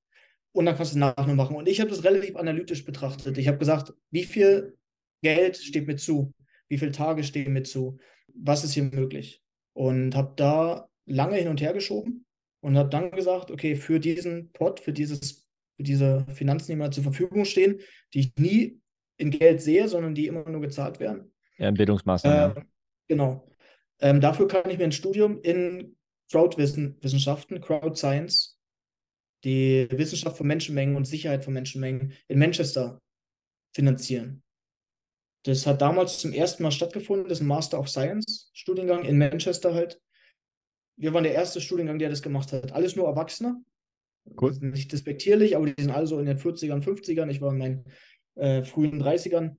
Und dann kannst du nach nur machen. Und ich habe das relativ analytisch betrachtet. Ich habe gesagt, wie viel Geld steht mir zu? Wie viele Tage stehen mir zu? Was ist hier möglich? Und habe da lange hin und her geschoben und habe dann gesagt, okay, für diesen Pot, für, dieses, für diese Finanzen, die mir zur Verfügung stehen, die ich nie in Geld sehe, sondern die immer nur gezahlt werden. Ja, Bildungsmaßnahmen. Äh, genau. Ähm, dafür kann ich mir ein Studium in Crowdwissenschaften, Crowd Science, die Wissenschaft von Menschenmengen und Sicherheit von Menschenmengen in Manchester finanzieren. Das hat damals zum ersten Mal stattgefunden. Das ist ein Master of Science Studiengang in Manchester halt. Wir waren der erste Studiengang, der das gemacht hat. Alles nur Erwachsene. Cool. Nicht despektierlich, aber die sind alle so in den 40ern, 50ern. Ich war in meinen äh, frühen 30ern.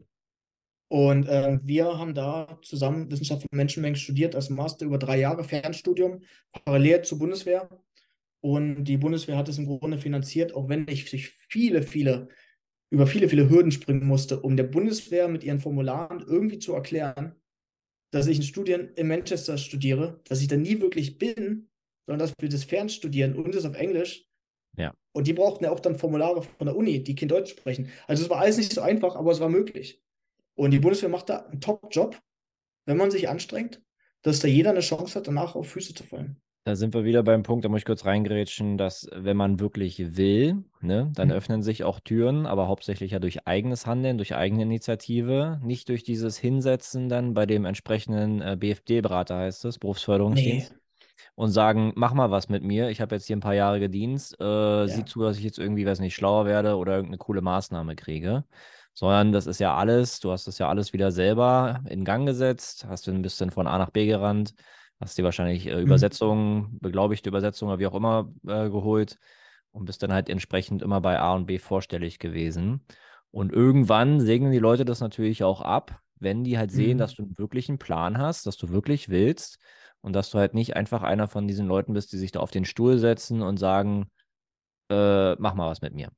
Und äh, wir haben da zusammen Wissenschaft von Menschenmengen studiert als Master über drei Jahre Fernstudium, parallel zur Bundeswehr. Und die Bundeswehr hat es im Grunde finanziert, auch wenn ich sich viele, viele, über viele, viele Hürden springen musste, um der Bundeswehr mit ihren Formularen irgendwie zu erklären, dass ich ein Studien in Manchester studiere, dass ich da nie wirklich bin, sondern dass wir das fernstudieren und das auf Englisch. Ja. Und die brauchten ja auch dann Formulare von der Uni, die kein Deutsch sprechen. Also es war alles nicht so einfach, aber es war möglich. Und die Bundeswehr macht da einen Top-Job, wenn man sich anstrengt, dass da jeder eine Chance hat, danach auf Füße zu fallen. Da sind wir wieder beim Punkt, da muss ich kurz reingrätschen, dass wenn man wirklich will, ne, dann Mhm. öffnen sich auch Türen, aber hauptsächlich ja durch eigenes Handeln, durch eigene Initiative, nicht durch dieses Hinsetzen dann bei dem entsprechenden äh, BFD-Berater heißt es, Berufsförderungsdienst, und sagen, mach mal was mit mir, ich habe jetzt hier ein paar Jahre Dienst, äh, sieh zu, dass ich jetzt irgendwie, weiß nicht, schlauer werde oder irgendeine coole Maßnahme kriege. sondern das ist ja alles, du hast das ja alles wieder selber in Gang gesetzt, hast du ein bisschen von A nach B gerannt, hast dir wahrscheinlich äh, mhm. Übersetzungen, beglaubigte Übersetzungen oder wie auch immer äh, geholt und bist dann halt entsprechend immer bei A und B vorstellig gewesen. Und irgendwann segnen die Leute das natürlich auch ab, wenn die halt sehen, mhm. dass du wirklich einen Plan hast, dass du wirklich willst und dass du halt nicht einfach einer von diesen Leuten bist, die sich da auf den Stuhl setzen und sagen, äh, mach mal was mit mir.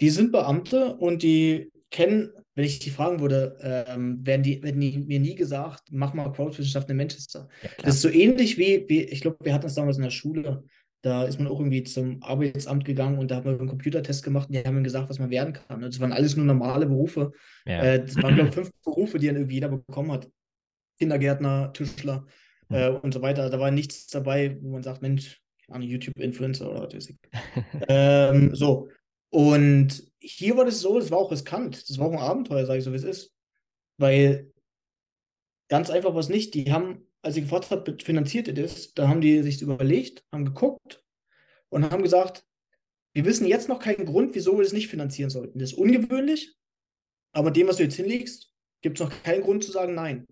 Die sind Beamte und die kennen, wenn ich die fragen würde, ähm, werden die, werden die mir nie gesagt, mach mal Crowdwissenschaft in Manchester. Ja, das ist so ähnlich wie, wie ich glaube, wir hatten das damals in der Schule. Da ist man auch irgendwie zum Arbeitsamt gegangen und da hat man einen Computertest gemacht und die haben mir gesagt, was man werden kann. Das waren alles nur normale Berufe. Ja. Äh, das waren, glaube ich, fünf Berufe, die dann irgendwie jeder bekommen hat. Kindergärtner, Tischler mhm. äh, und so weiter. Da war nichts dabei, wo man sagt, Mensch, eine YouTube-Influencer oder was weiß ich. ähm, so. Und hier war das so, das war auch riskant. Das war auch ein Abenteuer, sage ich so, wie es ist. Weil ganz einfach was nicht. Die haben, als ich gefragt habe, finanziert ihr das, da haben die sich überlegt, haben geguckt und haben gesagt, wir wissen jetzt noch keinen Grund, wieso wir das nicht finanzieren sollten. Das ist ungewöhnlich, aber dem, was du jetzt hinlegst, gibt es noch keinen Grund zu sagen Nein.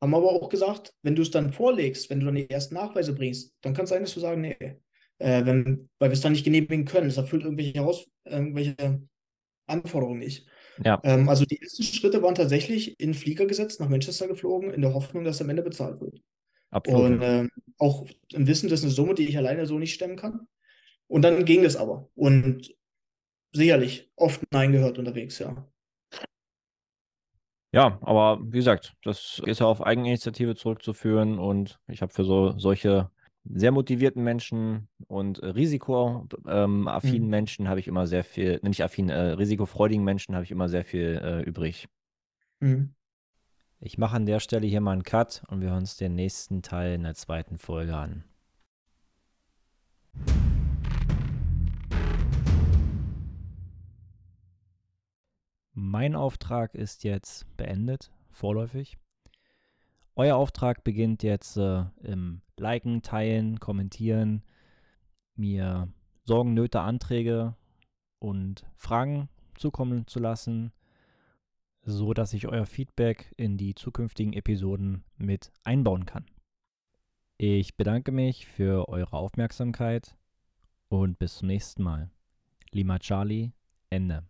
Haben aber auch gesagt, wenn du es dann vorlegst, wenn du dann die ersten Nachweise bringst, dann kann es sein, dass du sagen, nee, äh, wenn, weil wir es dann nicht genehmigen können. Es erfüllt irgendwelche, Heraus irgendwelche Anforderungen nicht. Ja. Ähm, also die ersten Schritte waren tatsächlich in Flieger gesetzt, nach Manchester geflogen, in der Hoffnung, dass am Ende bezahlt wird. Absolut. Und ähm, auch im Wissen, das ist eine Summe, die ich alleine so nicht stemmen kann. Und dann ging es aber. Und sicherlich oft Nein gehört unterwegs, ja. Ja, aber wie gesagt, das ist ja auf Eigeninitiative zurückzuführen und ich habe für so solche sehr motivierten Menschen und äh, risikoaffinen mhm. Menschen habe ich immer sehr viel, nicht affin, äh, risikofreudigen Menschen habe ich immer sehr viel äh, übrig. Mhm. Ich mache an der Stelle hier mal einen Cut und wir hören uns den nächsten Teil in der zweiten Folge an. Mein Auftrag ist jetzt beendet, vorläufig. Euer Auftrag beginnt jetzt äh, im Liken, Teilen, Kommentieren, mir Sorgen, Nöte, Anträge und Fragen zukommen zu lassen, so dass ich euer Feedback in die zukünftigen Episoden mit einbauen kann. Ich bedanke mich für eure Aufmerksamkeit und bis zum nächsten Mal. Lima Charlie, Ende.